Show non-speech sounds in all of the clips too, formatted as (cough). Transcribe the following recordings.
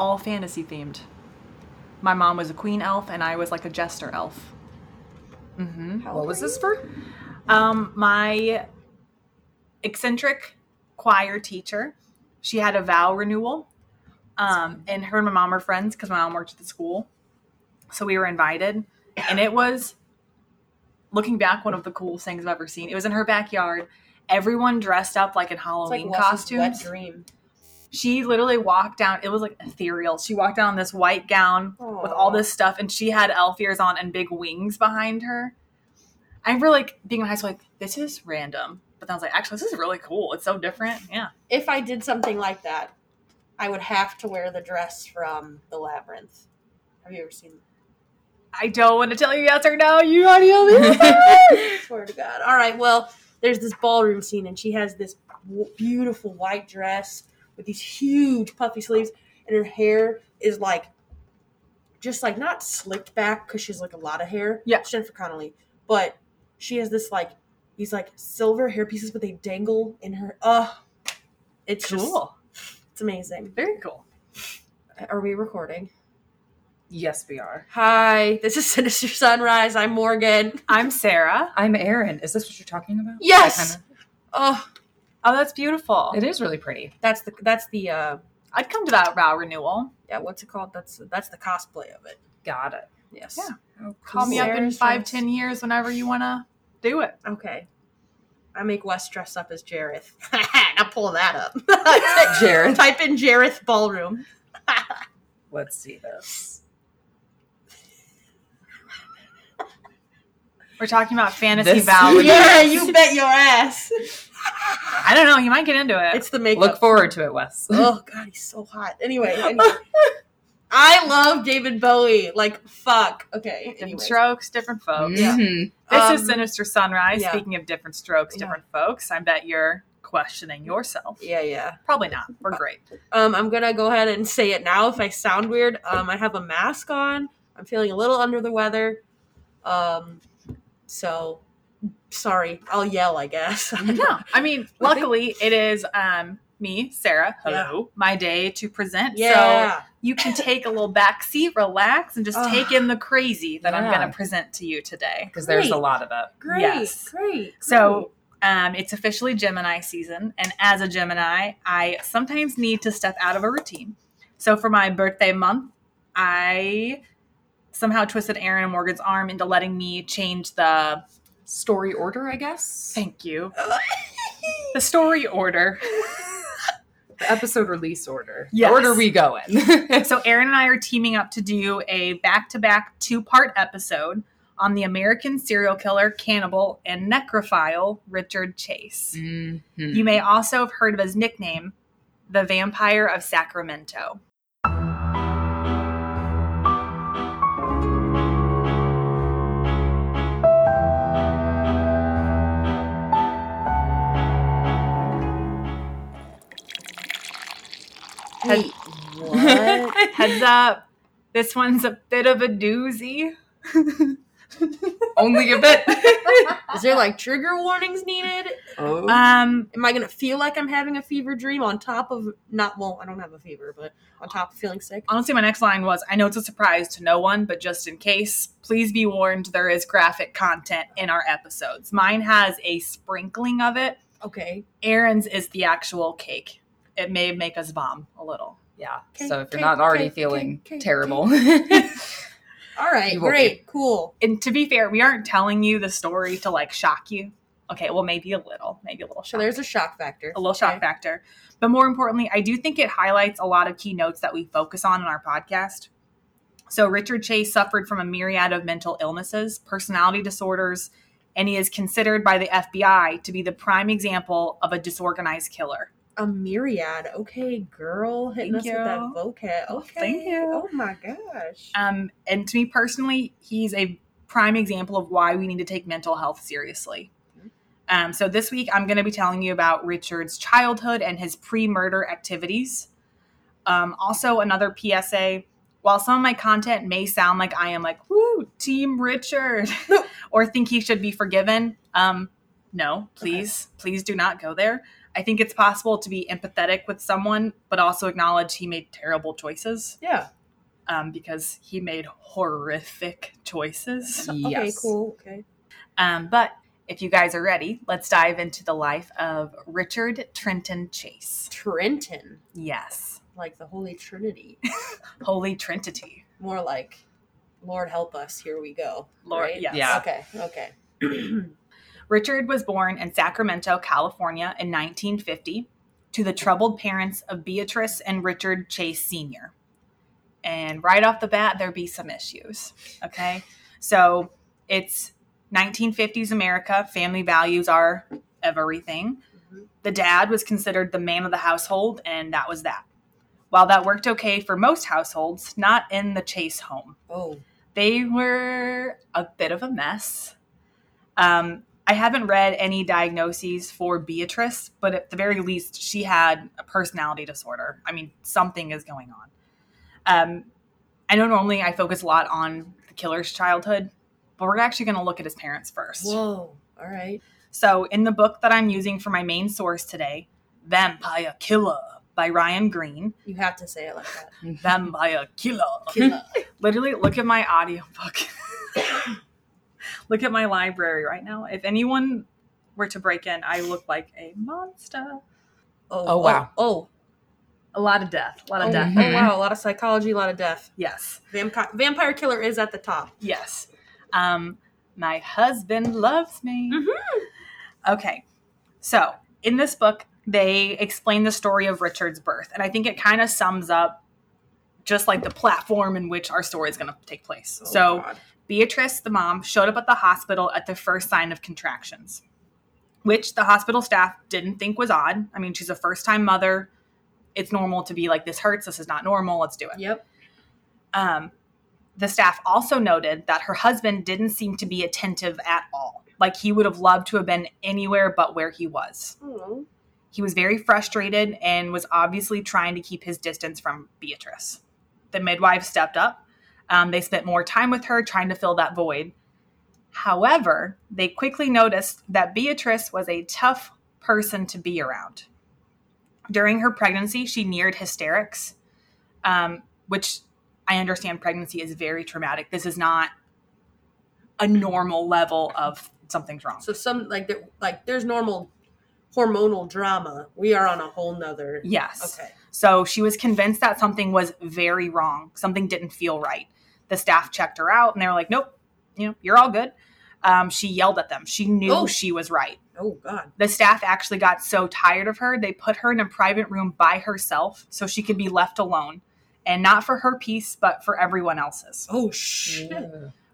all fantasy themed. My mom was a queen elf, and I was like a jester elf. What was this for? Um, my eccentric choir teacher, she had a vow renewal. Um, and her and my mom were friends because my mom worked at the school. So we were invited. And it was, looking back, one of the coolest things I've ever seen. It was in her backyard. Everyone dressed up like in It's Halloween like Wes's costumes. wet dream. She literally walked down, it was like ethereal. She walked down in this white gown with all this stuff, and she had elf ears on and big wings behind her. I remember like being in high school, like, this is random. But then I was like, actually, this is really cool. It's so different. Yeah. If I did something like that, I would have to wear the dress from the labyrinth. Have you ever seen? I don't want to tell you yes or no. You already know the (laughs) (laughs) Swear to God. All right. Well, there's this ballroom scene, and she has this w- beautiful white dress with these huge puffy sleeves, and her hair is like, just like not slicked back because she's like a lot of hair. Yeah. It's Jennifer Connelly, but she has this like these like silver hair pieces, but they dangle in her. Uh it's just Cool. it's amazing. Very cool. Are we recording? Yes, we are. Hi, this is Sinister Sunrise. I'm Morgan. I'm Sarah. I'm Aaron. Is this what you're talking about? Yes. That Oh, Oh, that's beautiful. it is really pretty. that's the that's the uh I'd come to that vow renewal. yeah, what's it called? That's that's the cosplay of it. Got it. Yes. Yeah. Oh, Call me up in Sarah's five, dress. ten years whenever you want to do it. Okay. I make Wes dress up as Jareth. (laughs) now pull that up. (laughs) Jareth. Type in Jareth ballroom. (laughs) Let's see this. We're talking about fantasy This- vow yeah, you bet your ass. I don't know. You might get into it. It's the makeup. Look forward to it, Wes. (laughs) Oh god, he's so hot. Anyway, anyway. I love David Bowie. Like fuck. Okay. different Anyways. strokes, different folks. Yeah. Mhm. This is Um, Sinister Sunrise. yeah. Speaking of different strokes, Yeah. different folks, I bet you're questioning yourself. Yeah, yeah. Probably not. We're great. Um, I'm gonna go ahead and say it now. If I sound weird, um, I have a mask on. I'm feeling a little under the weather. Um, so sorry. I'll yell. I guess. (laughs) No, I mean, (laughs) luckily it is um me, Sarah. Hello, my day to present. So you can take a little back seat, relax, and just Ugh. take in the crazy that I'm going to present to you today. Because there's a lot of it. great. yes. Great. So um, it's officially Gemini season, and as a Gemini, I sometimes need to step out of a routine. So for my birthday month, I somehow twisted Aaron and Morgan's arm into letting me change the Story order, I guess. thank you (laughs) the story order. The episode release order. Yes. The order we go in. (laughs) so Aaron and I are teaming up to do a back-to-back two-part episode on the American serial killer, cannibal, and necrophile Richard Chase. Mhm. You may also have heard of his nickname, the Vampire of Sacramento. Wait, what? (laughs) Heads up, this one's a bit of a doozy. (laughs) Only a bit. (laughs) Is there like trigger warnings needed? oh. Um, Am I gonna feel like I'm having a fever dream on top of not? Well, I don't have a fever, but on top of feeling sick. honestly, my next line was I know it's a surprise to no one, but just in case, please be warned there is graphic content in our episodes. Mine has a sprinkling of it. Okay. Aaron's is the actual cake. It may make us vom a little. yeah. Cake, so if you're cake, not already cake, feeling cake, cake, terrible. (laughs) All (laughs) right. You won't Great. Cool. And to be fair, we aren't telling you the story to like shock you. Okay, well, maybe a little, maybe a little So there's a shock factor. a little shock factor. But more importantly, I do think it highlights a lot of key notes that we focus on in our podcast. So, Richard Chase suffered from a myriad of mental illnesses, personality disorders, and he is considered by the FBI to be the prime example of a disorganized killer. A myriad. Okay, girl, hitting Thank us with that you. vocab. Oh, Okay. thank you. Oh my gosh. Um, and to me personally, he's a prime example of why we need to take mental health seriously. Um, so this week, I'm going to be telling you about Richard's childhood and his pre-murder activities. Um, also, another PSA: while some of my content may sound like I am like "Woo, Team Richard" (laughs) or think he should be forgiven, um, no, please, please do not go there. I think it's possible to be empathetic with someone, but also acknowledge he made terrible choices Yeah. um, because he made horrific choices. (laughs) Yes. Okay, cool. Okay. Um, but if you guys are ready, let's dive into the life of Richard Trenton Chase. Trenton, Yes, like the Holy Trinity. (laughs) Holy Trinity. More like, Lord help us, here we go. Lord, right? yes. Yeah. Okay, okay. (clears throat) Richard was born in Sacramento, California in 1950 to the troubled parents of Beatrice and Richard Chase Sr. And right off the bat, there be some issues. Okay. So it's 1950s America. Family values are everything. The dad was considered the man of the household, and that was that. While that worked okay for most households, not in the Chase home Oh, they were a bit of a mess. Um, I haven't read any diagnoses for Beatrice, but at the very least, she had a personality disorder. I mean, something is going on. Um, I know normally I focus a lot on the killer's childhood, but we're actually going to look at his parents first. whoa. All right. So, in the book that I'm using for my main source today, Vampire Killer by Ryan Green, You have to say it like that. (laughs) Vampire Killer. Killer. (laughs) literally look at my audiobook (laughs) look at my library right now if anyone were to break in i look like a monster Oh, Oh, wow. Oh, a lot of death a lot of oh, death oh, Mhm. wow. A lot of psychology, a lot of death. yes Vampire, vampire killer is at the top. yes um my husband loves me Mhm. okay so in this book they explain the story of richard's birth and i think it kind of sums up just like the platform in which our story is going to take place Oh, so God. Beatrice, the mom, showed up at the hospital at the first sign of contractions, which the hospital staff didn't think was odd. I mean, she's a first time mother. It's normal to be like, this hurts. This is not normal. Let's do it. Yep. Um, the staff also noted that her husband didn't seem to be attentive at all. Like he would have loved to have been anywhere but where he was. Oh, He was very frustrated and was obviously trying to keep his distance from Beatrice. The midwife stepped up. Um, they spent more time with her trying to fill that void. However, they quickly noticed that Beatrice was a tough person to be around. During her pregnancy, she neared hysterics, um, which I understand pregnancy is very traumatic. This is not a normal level of something's wrong. So some like there, like there's normal hormonal drama. We are on a whole nother. Yes. Okay. So she was convinced that something was very wrong. Something didn't feel right. The staff checked her out and they were like, nope, you know, you're all good. Um, she yelled at them. She knew Oh. she was right. Oh God. The staff actually got so tired of her, they put her in a private room by herself so she could be left alone. And not for her peace, but for everyone else's. Oh shit.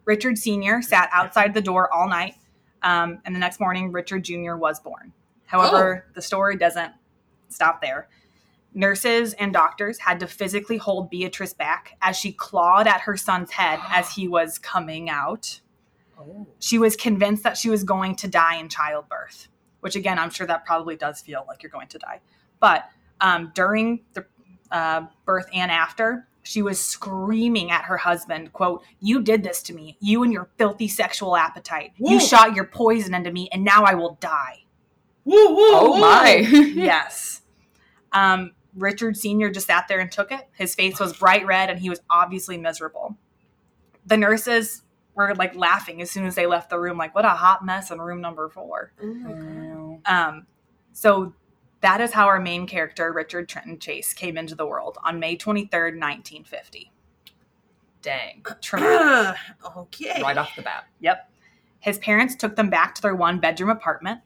Richard Sr. sat outside the door all night. Um, and the next morning, Richard Jr. was born. However, the story doesn't stop there. Nurses and doctors had to physically hold Beatrice back as she clawed at her son's head as he was coming out. Oh. She was convinced that she was going to die in childbirth, which, again, I'm sure that probably does feel like you're going to die. But um, during the uh, birth and after, she was screaming at her husband, quote, You did this to me. You and your filthy sexual appetite. You shot your poison into me, and now I will die. Whoa, whoa, Oh whoa. my. (laughs) yes. Um, Richard Sr. just sat there and took it. His face was bright red, and he was obviously miserable. The nurses were like laughing as soon as they left the room, like, What a hot mess in room number four. My Um, so that is how our main character, Richard Trenton Chase, came into the world on May 23rd, 1950. Dang. Traumatic. (clears throat) okay. Right off the bat. Yep. His parents took them back to their one bedroom apartment.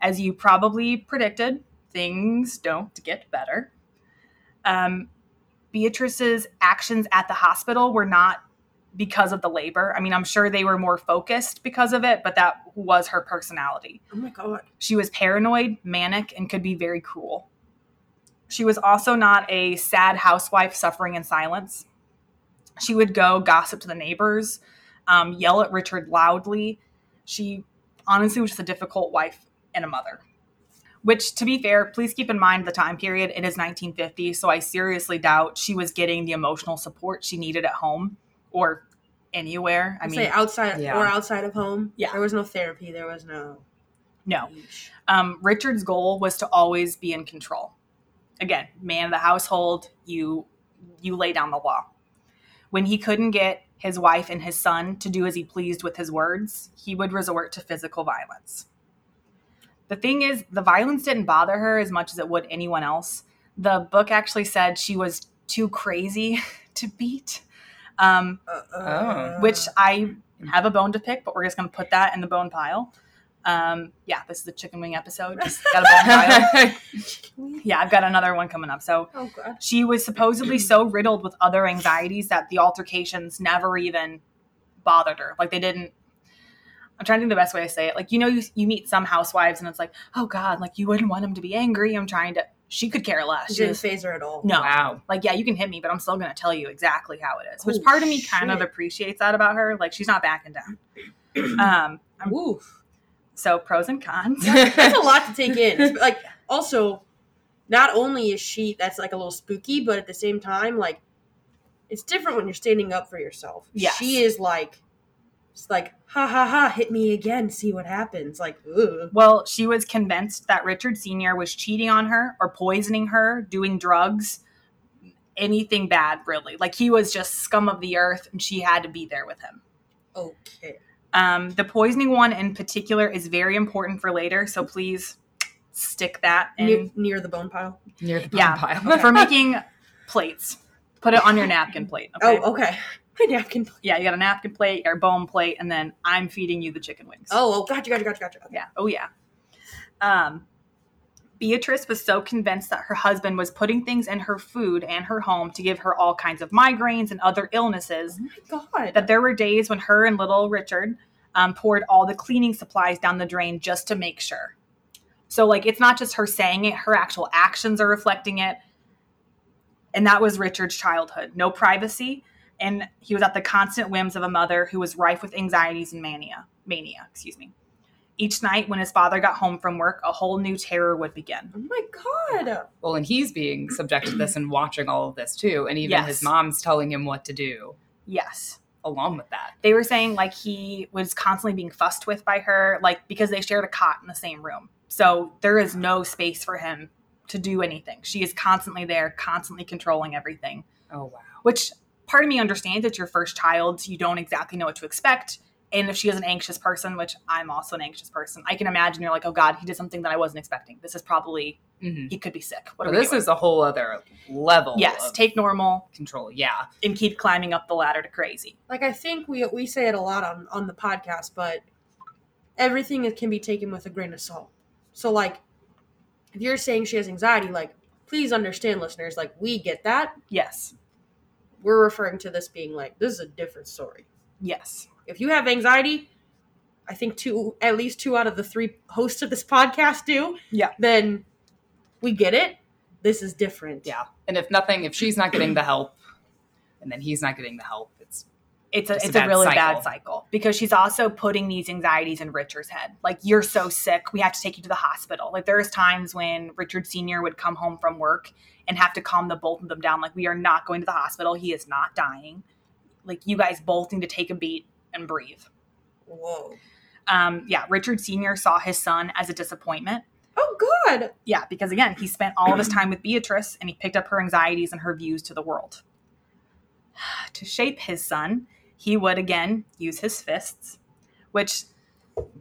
As you probably predicted, things don't get better. Um, Beatrice's actions at the hospital were not because of the labor. I mean, I'm sure they were more focused because of it, but that was her personality. Oh my God. She was paranoid, manic, and could be very cruel. She was also not a sad housewife suffering in silence. She would go gossip to the neighbors, um, yell at Richard loudly. She honestly was just a difficult wife and a mother. Which, to be fair, please keep in mind the time period. It is 1950, so I seriously doubt she was getting the emotional support she needed at home or anywhere. I I mean, say outside Yeah. or outside of home. Yeah. There was no therapy. There was no. No. Um, Richard's goal was to always be in control. Again, man of the household, you you lay down the law. When he couldn't get his wife and his son to do as he pleased with his words, he would resort to physical violence. The thing is, the violence didn't bother her as much as it would anyone else. The book actually said she was too crazy (laughs) to beat, um, Uh, which I have a bone to pick, but we're just going to put that in the bone pile. Um, yeah, this is the chicken wing episode. Just got a bone (laughs) pile. Yeah, I've got another one coming up. So Oh she was supposedly so riddled with other anxieties that the altercations never even bothered her. Like they didn't. I'm trying to think the best way to say it. Like you know, you you meet some housewives and it's like, oh God, like you wouldn't want him to be angry. I'm trying to. She could care less. It She didn't was, phase her at all. no, Wow. like yeah, you can hit me, but I'm still gonna tell you exactly how it is. Which part of me kind of appreciates that about her. Like she's not backing down. Um, I'm- Oof. so pros and cons. (laughs) That's a lot to take in. Like also, not only is she that's like a little spooky, but at the same time, like it's different when you're standing up for yourself. Yes. She is like it's like, ha ha ha, hit me again, see what happens. Like, ugh. Well, she was convinced that Richard Sr. was cheating on her or poisoning her, doing drugs, anything bad, really. Like he was just scum of the earth and she had to be there with him. Okay. Um, the poisoning one in particular is very important for later, so please stick that Near, in near the bone pile. Near the bone Yeah. pile. for making plates. Put it on your napkin plate. Okay. Oh, okay. My napkin. Yeah, you got a napkin plate or bone plate, and then I'm feeding you the chicken wings. Oh, oh, gotcha, gotcha, gotcha, gotcha. Yeah. Oh, yeah. Um, Beatrice was so convinced that her husband was putting things in her food and her home to give her all kinds of migraines and other illnesses Oh my god. that there were days when her and little Richard um, poured all the cleaning supplies down the drain just to make sure. So, like, it's not just her saying it, her actual actions are reflecting it. And that was Richard's childhood no privacy. And he was at the constant whims of a mother who was rife with anxieties and mania. Mania, excuse me. Each night, when his father got home from work, a whole new terror would begin. oh my god. well, and he's being subjected to this and watching all of this too. And even Yes. his mom's telling him what to do Yes. along with that. They were saying like he was constantly being fussed with by her, like because they shared a cot in the same room. So there is no space for him to do anything. She is constantly there, constantly controlling everything. Oh, wow. Which part of me understands it's your first child, so you don't exactly know what to expect. And if she is an anxious person, which I'm also an anxious person, I can imagine you're like, oh God, he did something that I wasn't expecting. This is probably hmm he could be sick. What Well, this doing? is a whole other level yes, of take normal control. Yeah. and keep climbing up the ladder to crazy. Like I think we we say it a lot on on the podcast, but everything can be taken with a grain of salt. So like if you're saying she has anxiety, like please understand listeners, like we get that. Yes. We're referring to this being like this is a different story. Yes. If you have anxiety, I think two at least two out of the three hosts of this podcast do. Yeah. Then we get it. This is different. Yeah. And if nothing, if she's not getting the help and then he's not getting the help, it's it's a Just a it's a, bad really cycle. bad cycle because she's also putting these anxieties in Richard's head. Like you're so sick, we have to take you to the hospital. Like there's times when Richard Senior would come home from work and have to calm the both of them down. Like we are not going to the hospital. He is not dying. Like you guys both need to take a beat and breathe. Whoa. Um, yeah, Richard Senior saw his son as a disappointment. Oh God. Yeah, because again, he spent all of his time with Beatrice and he picked up her anxieties and her views to the world. (sighs) to shape his son, he would again use his fists, which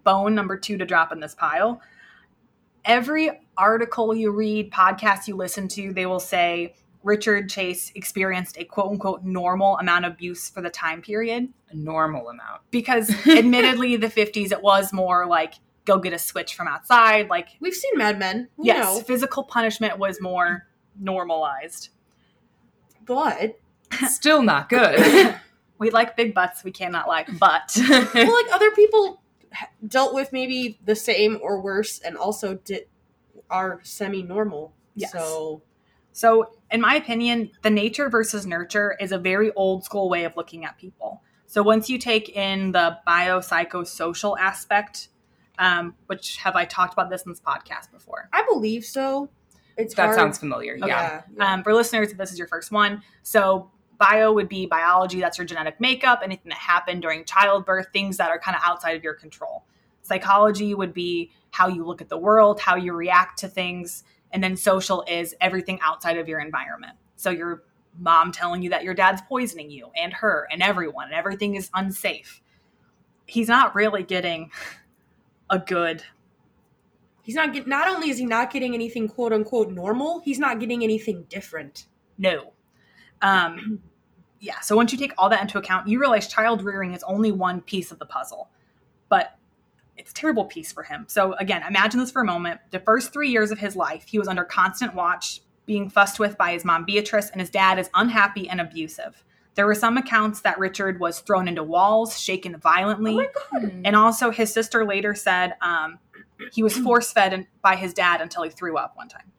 bone number two to drop in this pile. Every article you read, podcast you listen to, they will say Richard Chase experienced a quote unquote normal amount of abuse for the time period a normal amount. because (laughs) admittedly the 50s it was more like go get a switch from outside like We've seen Mad Men. We yes, know. physical punishment was more normalized. But (laughs) Still not good. (laughs) We like big butts, we cannot like, but well, like other people dealt with maybe the same or worse, and also did are semi-normal. Yes. So so in my opinion, the nature versus nurture is a very old school way of looking at people. So once you take in the biopsychosocial aspect, um, which have I talked about this in this podcast before? I believe so. It's that hard. sounds familiar. Okay. Yeah. yeah. Um, for listeners, if this is your first one, so bio would be biology, that's your genetic makeup, anything that happened during childbirth, things that are kind of outside of your control. Psychology would be how you look at the world, how you react to things, and then social is everything outside of your environment. So your mom telling you that your dad's poisoning you and her and everyone and everything is unsafe. He's not really getting a good He's not getting. Not only is he not getting anything quote unquote normal, he's not getting anything different. no. Um yeah, so once you take all that into account, you realize child rearing is only one piece of the puzzle. But it's a terrible piece for him. So again, imagine this for a moment. The first 3 years of his life, he was under constant watch, being fussed with by his mom Beatrice and his dad is unhappy and abusive. There were some accounts that Richard was thrown into walls, shaken violently. Oh my god! Hmm. And also, his sister later said um, he was force fed by his dad until he threw up one time.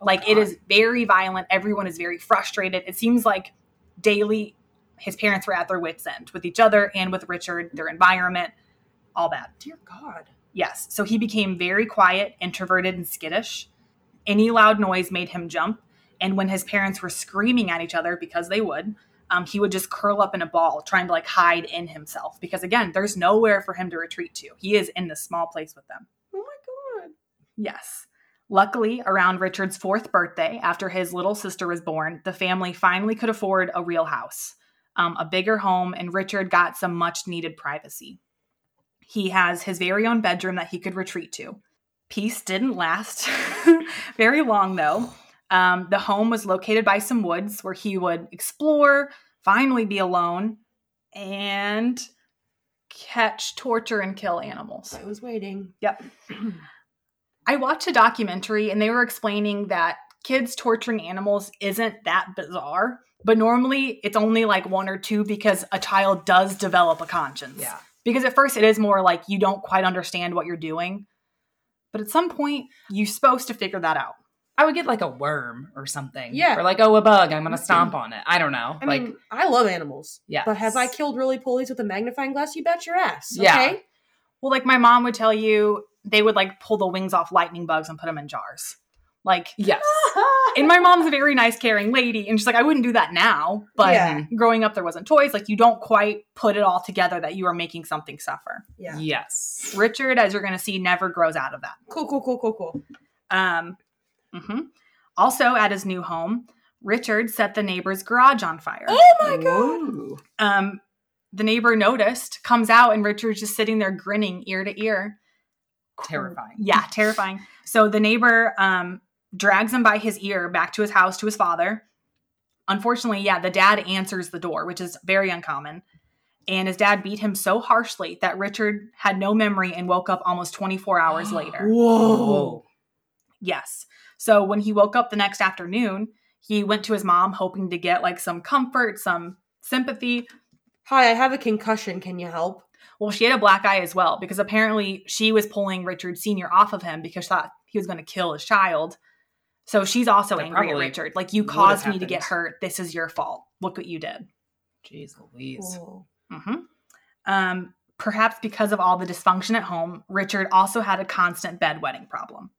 Like, it is very violent. Everyone is very frustrated. It seems like daily his parents were at their wits' end with each other and with Richard, their environment, all that. Dear God. Yes. So he became very quiet, introverted, and skittish. Any loud noise made him jump. And when his parents were screaming at each other, because they would, um, he would just curl up in a ball, trying to like hide in himself. Because again, there's nowhere for him to retreat to. He is in this small place with them. Oh my God. Yes. Luckily, around Richard's fourth birthday, after his little sister was born, the family finally could afford a real house, um, a bigger home, and Richard got some much needed privacy. He has his very own bedroom that he could retreat to. Peace didn't last (laughs) very long, though. Um, the home was located by some woods where he would explore, finally be alone, and catch, torture, and kill animals. I was waiting. Yep. (clears throat) I watched a documentary and they were explaining that kids torturing animals isn't that bizarre, but normally it's only like one or two because a child does develop a conscience. Yeah. Because at first it is more like you don't quite understand what you're doing, but at some point you're supposed to figure that out. I would get like a worm or something. Yeah. Or like, oh, a bug. I'm gonna stomp on it. I don't know. I like, mean, I love animals. yeah. But have I killed really pulleys with a magnifying glass? You bet your ass. Yeah. Well, like my mom would tell you, they would like pull the wings off lightning bugs and put them in jars. Like, Yes. (laughs) and my mom's a very nice, caring lady, and she's like, I wouldn't do that now, but Yeah. growing up there wasn't toys. Like, you don't quite put it all together that you are making something suffer. yeah. Yes. Richard, as you're going to see, never grows out of that. Cool. Cool. Cool. Cool. Cool. Um, mhm. Also, at his new home, Richard set the neighbor's garage on fire. Oh my god. Um, the neighbor noticed, comes out, and Richard's just sitting there grinning ear to ear. Terrifying. Yeah, terrifying. So the neighbor um, drags him by his ear back to his house to his father. Unfortunately, yeah, the dad answers the door, which is very uncommon. And his dad beat him so harshly that Richard had no memory and woke up almost 24 hours (gasps) later. Whoa. Yes. So when he woke up the next afternoon, he went to his mom hoping to get like some comfort, some sympathy. Hi, I have a concussion. Can you help? Well, she had a black eye as well because apparently she was pulling Richard Sr. off of him because she thought he was going to kill his child. So she's also That angry at Richard. Like, you caused me to get hurt. This is your fault. Look what you did. Jeez Louise. Whoa. hmm Um, perhaps because of all the dysfunction at home, Richard also had a constant bedwetting problem.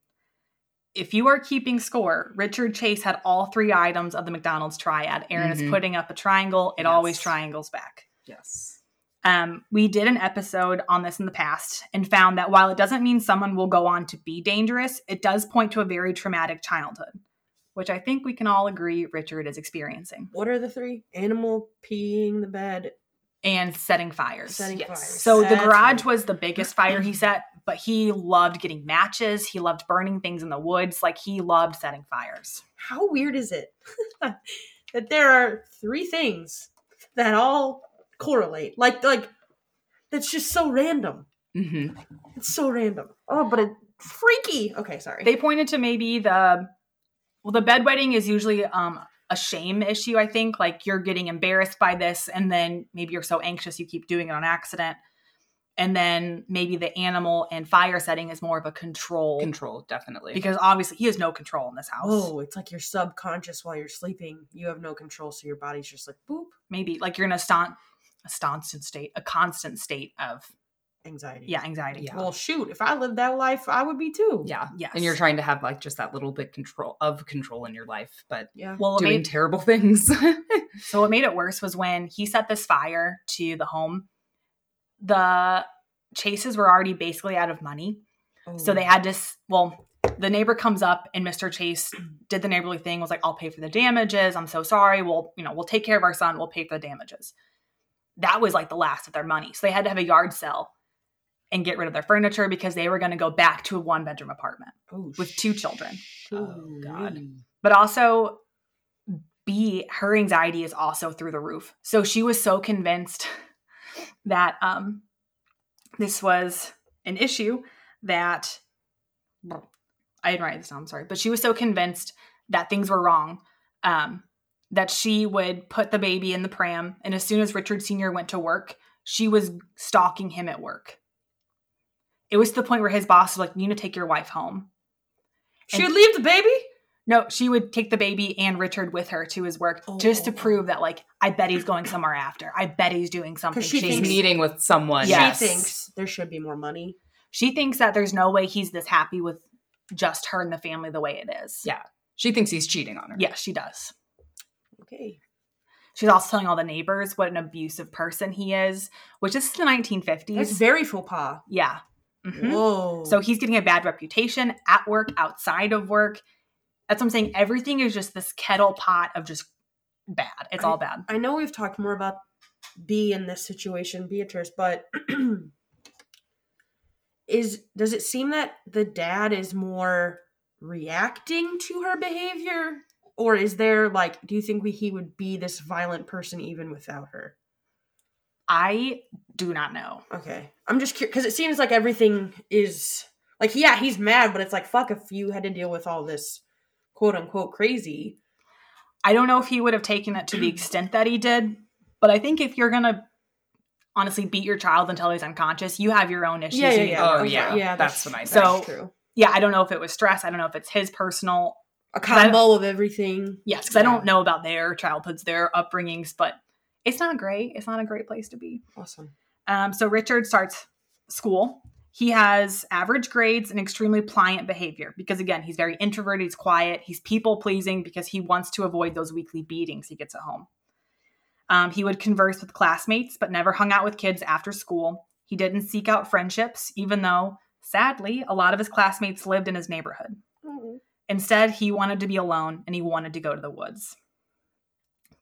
If you are keeping score, Richard Chase had all three items of the Macdonald's triad. Aaron is Mhm. putting up a triangle, it always triangles back. Yes. Um, we did an episode on this in the past and found that while it doesn't mean someone will go on to be dangerous, it does point to a very traumatic childhood, which I think we can all agree Richard is experiencing What are the three? Animal peeing the bed, and setting fires. setting Yes. fires. So the garage right. was the biggest fire he set, but he loved getting matches. He loved burning things in the woods. Like he loved setting fires. How weird is it (laughs) that there are three things that all correlate? Like, like that's just so random. Mm-hmm. It's so random. Oh, but it's freaky. Okay, sorry. They pointed to maybe the well, the bedwetting is usually um a shame issue, I think. Like you're getting embarrassed by this, and then maybe you're so anxious you keep doing it on accident. And then maybe the animal and fire setting is more of a control Control, definitely. because obviously he has no control in this house. Oh, it's like your subconscious while you're sleeping. You have no control, so your body's just like boop, Maybe like you're in a stant a constant state, a constant state of anxiety. yeah, anxiety. Yeah. Well, shoot, if I lived that life, I would be too. yeah. Yes. And you're trying to have like just that little bit control of control in your life, but Yeah. Well, doing made, terrible (laughs) things. so what made it worse was when he set this fire to the home. The Chases were already basically out of money. So they oh. had to, well, the neighbor comes up and Mr. Chase did the neighborly thing, was like, I'll pay for the damages. I'm so sorry. We'll, you know, we'll take care of our son. We'll pay for the damages. That was like the last of their money. So they had to have a yard sale and get rid of their furniture because they were going to go back to a one bedroom apartment oh, with two children. Oh, God. But also, B, her anxiety is also through the roof. So she was so convinced (laughs) that um, this was an issue that I didn't write this down, I'm sorry, but she was so convinced that things were wrong um, that she would put the baby in the pram. And as soon as Richard Sr. went to work, she was stalking him at work. It was to the point where his boss was like, You need to take your wife home. She would leave the baby. No, she would take the baby and Richard with her to his work just to Oh. prove that, like, I bet he's going somewhere after. I bet he's doing something. she She's thinks- meeting with someone. Yes. She thinks there should be more money. she thinks that there's no way he's this happy with just her and the family the way it is. Yeah. She thinks he's cheating on her. Yeah, she does. Okay. She's also telling all the neighbors what an abusive person he is, which is the 1950s. That's very faux pas. yeah. Mhm. Whoa. So he's getting a bad reputation at work, outside of work. That's what I'm saying. Everything is just this kettle pot of just bad. It's all bad. I know we've talked more about B in this situation, Beatrice, but (clears throat) is does it seem that the dad is more reacting to her behavior, or is there like, do you think we, he would be this violent person even without her? I do not know. Okay, I'm just curious because it seems like everything is like, yeah, he's mad, but it's like, fuck, if you had to deal with all this quote unquote crazy. I don't know if he would have taken it to the extent that he did, but I think if you're gonna honestly beat your child until he's unconscious, you have your own issues. Yeah, yeah, yeah. Oh, Okay, yeah. yeah. That's what I said. So- that's true. yeah, I don't know if it was stress. I don't know if it's his personal. A 'cause I don't- combo of everything. Yes, because I don't know about their childhoods, their upbringings, but it's not great. It's not a great place to be. Awesome. Um, so Richard starts school. He has average grades and extremely pliant behavior because, again, he's very introverted, he's quiet, he's people pleasing because he wants to avoid those weekly beatings he gets at home. Um, he would converse with classmates, but never hung out with kids after school. He didn't seek out friendships, even though, sadly, a lot of his classmates lived in his neighborhood. Instead, he wanted to be alone and he wanted to go to the woods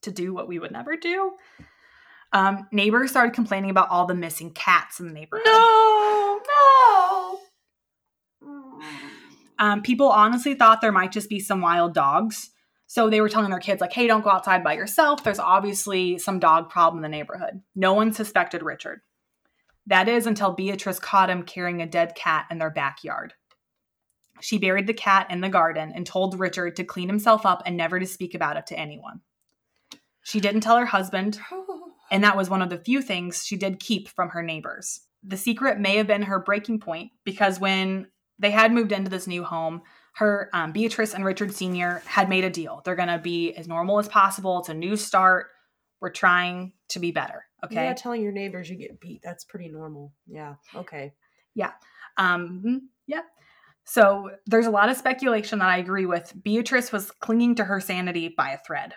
to do what we would never do. Um, neighbors started complaining about all the missing cats in the neighborhood. No, no. Um, people honestly thought there might just be some wild dogs. So they were telling their kids, like, hey, don't go outside by yourself. There's obviously some dog problem in the neighborhood. No one suspected Richard. That is until Beatrice caught him carrying a dead cat in their backyard. She buried the cat in the garden and told Richard to clean himself up and never to speak about it to anyone. She didn't tell her husband, (sighs) and that was one of the few things she did keep from her neighbors. The secret may have been her breaking point because when they had moved into this new home, her um, Beatrice and Richard Sr. had made a deal. They're going to be as normal as possible. It's a new start. We're trying to be better. Okay. Yeah, telling your neighbors you get beat. That's pretty normal. Yeah. Okay. Yeah. Um, mhm, yeah. So there's a lot of speculation that I agree with. Beatrice was clinging to her sanity by a thread.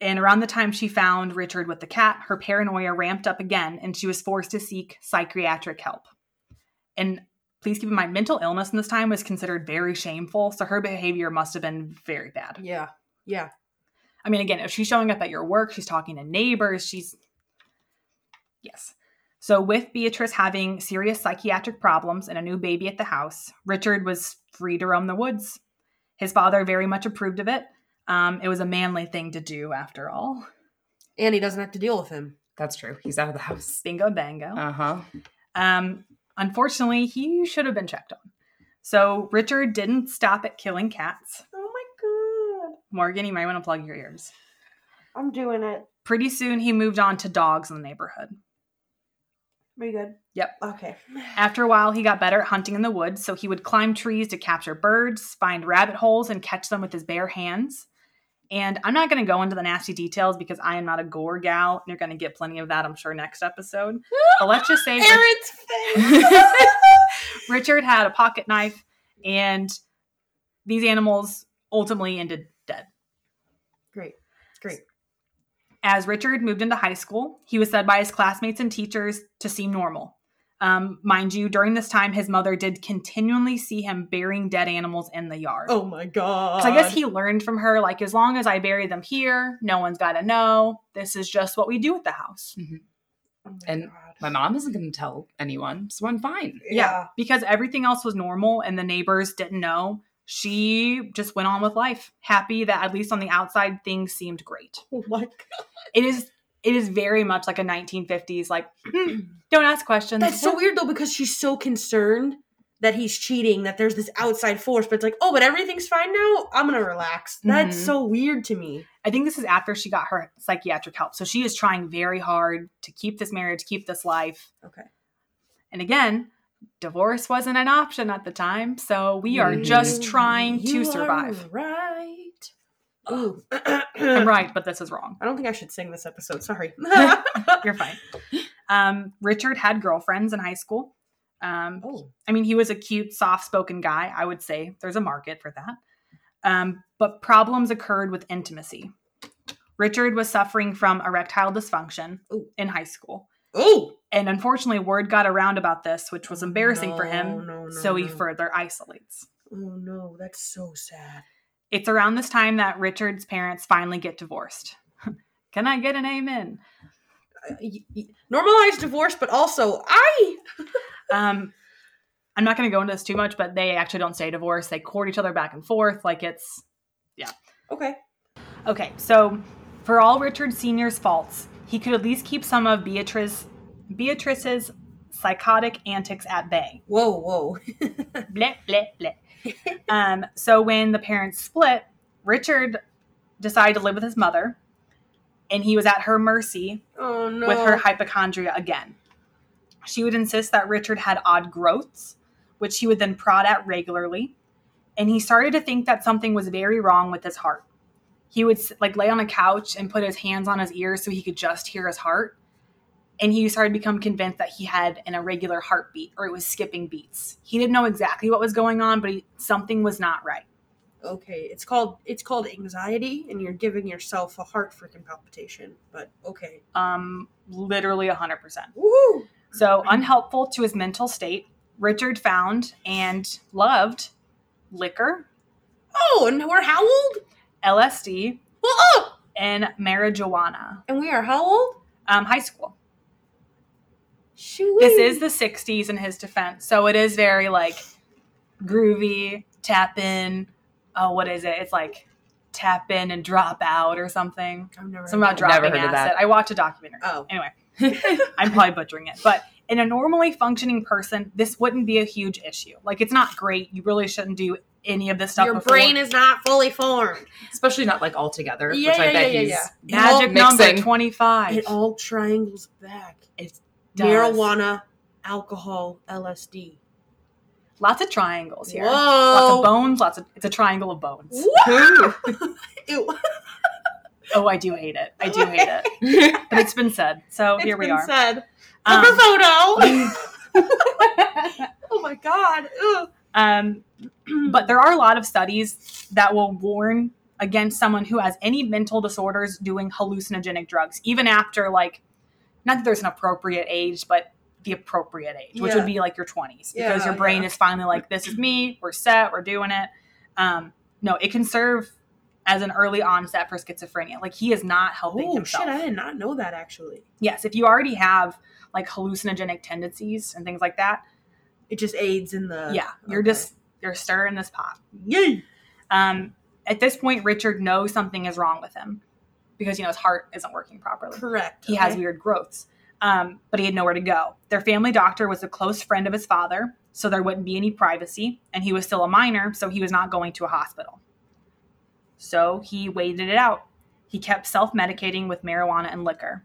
And around the time she found Richard with the cat, her paranoia ramped up again and she was forced to seek psychiatric help. And please keep in mind, mental illness in this time was considered very shameful. So her behavior must have been very bad. Yeah. Yeah. I mean, again, if she's showing up at your work, she's talking to neighbors, she's. Yes. So, with Beatrice having serious psychiatric problems and a new baby at the house, Richard was free to roam the woods. His father very much approved of it. Um, it was a manly thing to do, after all. And he doesn't have to deal with him. That's true. He's out of the house. Bingo, bango. Uh huh. Um, unfortunately, he should have been checked on. So, Richard didn't stop at killing cats. Oh my god. Morgan, you might want to plug your ears. I'm doing it. Pretty soon, he moved on to dogs in the neighborhood. Are you good? Yep. Okay. (sighs) After a while, he got better at hunting in the woods, so he would climb trees to capture birds, find rabbit holes, and catch them with his bare hands. And I'm not going to go into the nasty details because I am not a gore gal. You're going to get plenty of that, I'm sure, next episode. (gasps) But let's just say. (laughs) Richard had a pocket knife, and these animals ultimately ended dead. Great. Great. As Richard moved into high school, he was said by his classmates and teachers to seem normal. Um, mind you, during this time, his mother did continually see him burying dead animals in the yard. Oh my god. So I guess he learned from her, like, as long as I bury them here, no one's got to know. This is just what we do at the house. Oh my and- God. My mom isn't going to tell anyone, so I'm fine. Yeah. Because everything else was normal and the neighbors didn't know. She just went on with life, happy that at least on the outside things seemed great. Oh my god. It is it is very much like a 1950s like "Hmm, don't ask questions. That's so weird though because she's so concerned that he's cheating, that there's this outside force, but it's like, oh, but everything's fine now. I'm gonna relax. That's Mhm. so weird to me. I think this is after she got her psychiatric help. So she is trying very hard to keep this marriage, keep this life. Okay. And again, divorce wasn't an option at the time. So we are just You- trying to you are survive. Right. Ooh. (clears throat) I'm right, but this is wrong. I don't think I should sing this episode. Sorry. (laughs) (laughs) You're fine. Um, Richard had girlfriends in high school. Um, oh. I mean, he was a cute, soft spoken guy. I would say there's a market for that. Um, but problems occurred with intimacy. Richard was suffering from erectile dysfunction Ooh. in high school. Oh. And unfortunately, word got around about this, which was embarrassing for him. no, no, so he further isolates. Oh no, that's so sad. It's around this time that Richard's parents finally get divorced. (laughs) Can I get an amen? Uh, y- y- Normalize divorce, but also I. (laughs) Um, I'm not going to go into this too much, but they actually don't stay divorced. They court each other back and forth. Like it's yeah. Okay. okay. So, for all Richard Sr.'s faults, he could at least keep some of Beatrice Beatrice's psychotic antics at bay. Whoa, whoa. (laughs) Bleh, bleh, bleh. um, so when the parents split, Richard decided to live with his mother, and he was at her mercy Oh no. with her hypochondria again. She would insist that Richard had odd growths, which he would then prod at regularly, and he started to think that something was very wrong with his heart. He would like lay on a couch and put his hands on his ears so he could just hear his heart. And he started to become convinced that he had an irregular heartbeat or it was skipping beats. He didn't know exactly what was going on, but he, something was not right. okay, it's called it's called anxiety, and you're giving yourself a heart freaking palpitation. But okay. Um, literally 100%. Woohoo! So, unhelpful to his mental state, Richard found and loved liquor, Oh, and we're how old? LSD, Oh, and marijuana. and we are how old? Um, high school. Shoot. This is the 60s in his defense. So, it is very like groovy, tap in. Oh, what is it? It's like tap in and drop out or something. I've never Something about heard Never dropping heard of acid. that. I watched a documentary. Oh. Anyway, (laughs) I'm probably butchering it, but in a normally functioning person, this wouldn't be a huge issue. Like, it's not great. You really shouldn't do any of this stuff. Your before. brain is not fully formed. Especially not like all together, Yeah, which I yeah, bet yeah, he's yeah, magic number 25. It all triangles back. It does. Marijuana, alcohol, LSD. Lots of triangles here. Whoa. Lots of bones. Lots of. It's a triangle of bones. (laughs) (laughs) Oh, I do hate it. I do hate it. (laughs) But it's been said. So here It's we been are. Said. Um, Cover photo. oh my god. Ugh. um, (clears throat) but there are a lot of studies that will warn against someone who has any mental disorders doing hallucinogenic drugs, even after like, not that there's an appropriate age, but the appropriate age, which Yeah. would be like your 20s, because Yeah, your brain yeah. is finally like, this is me, we're set, we're doing it. Um, no, it can serve as an early onset for schizophrenia. Like he is not helping Oh himself. shit! I did not know that actually. yes, if you already have like hallucinogenic tendencies and things like that, It just aids in the. yeah, you're okay. just you're stirring this pot. Yay! Um, at this point, Richard knows something is wrong with him because you know his heart isn't working properly. Correct. He has weird growths, um, but he had nowhere to go. Their family doctor was a close friend of his father, so there wouldn't be any privacy, and he was still a minor, so he was not going to a hospital. So he waited it out. He kept self medicating with marijuana and liquor.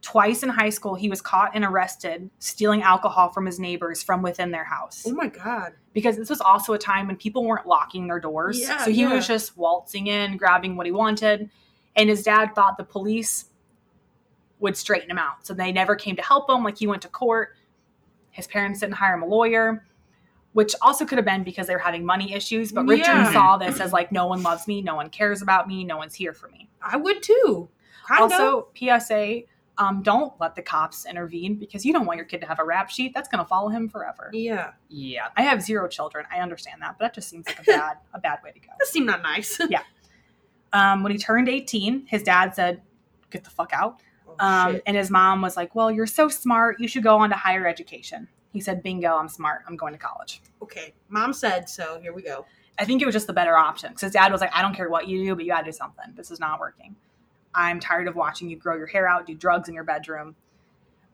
Twice in high school, he was caught and arrested stealing alcohol from his neighbors from within their house Oh my god. because this was also a time when people weren't locking their doors. Yeah, so he yeah. was just waltzing in, grabbing what he wanted. And his dad thought the police would straighten him out. So they never came to help him. Like he went to court. His parents didn't hire him a lawyer, which also could have been because they were having money issues. But Richard Yeah. saw this as like, no one loves me, no one cares about me, no one's here for me. I would too. Kind also, PSA um, don't let the cops intervene because you don't want your kid to have a rap sheet. That's going to follow him forever. Yeah. Yeah. I have zero children. I understand that, but that just seems like a bad a bad way to go. That seemed not nice. Um, when he turned 18, his dad said, "Get the fuck out." Oh, Um, and his mom was like, "Well, you're so smart. You should go on to higher education." He said, "Bingo, I'm smart. I'm going to college." Okay. Mom said so. Here we go. I think it was just the better option because his dad was like, "I don't care what you do, but you got to do something. This is not working. I'm tired of watching you grow your hair out, do drugs in your bedroom."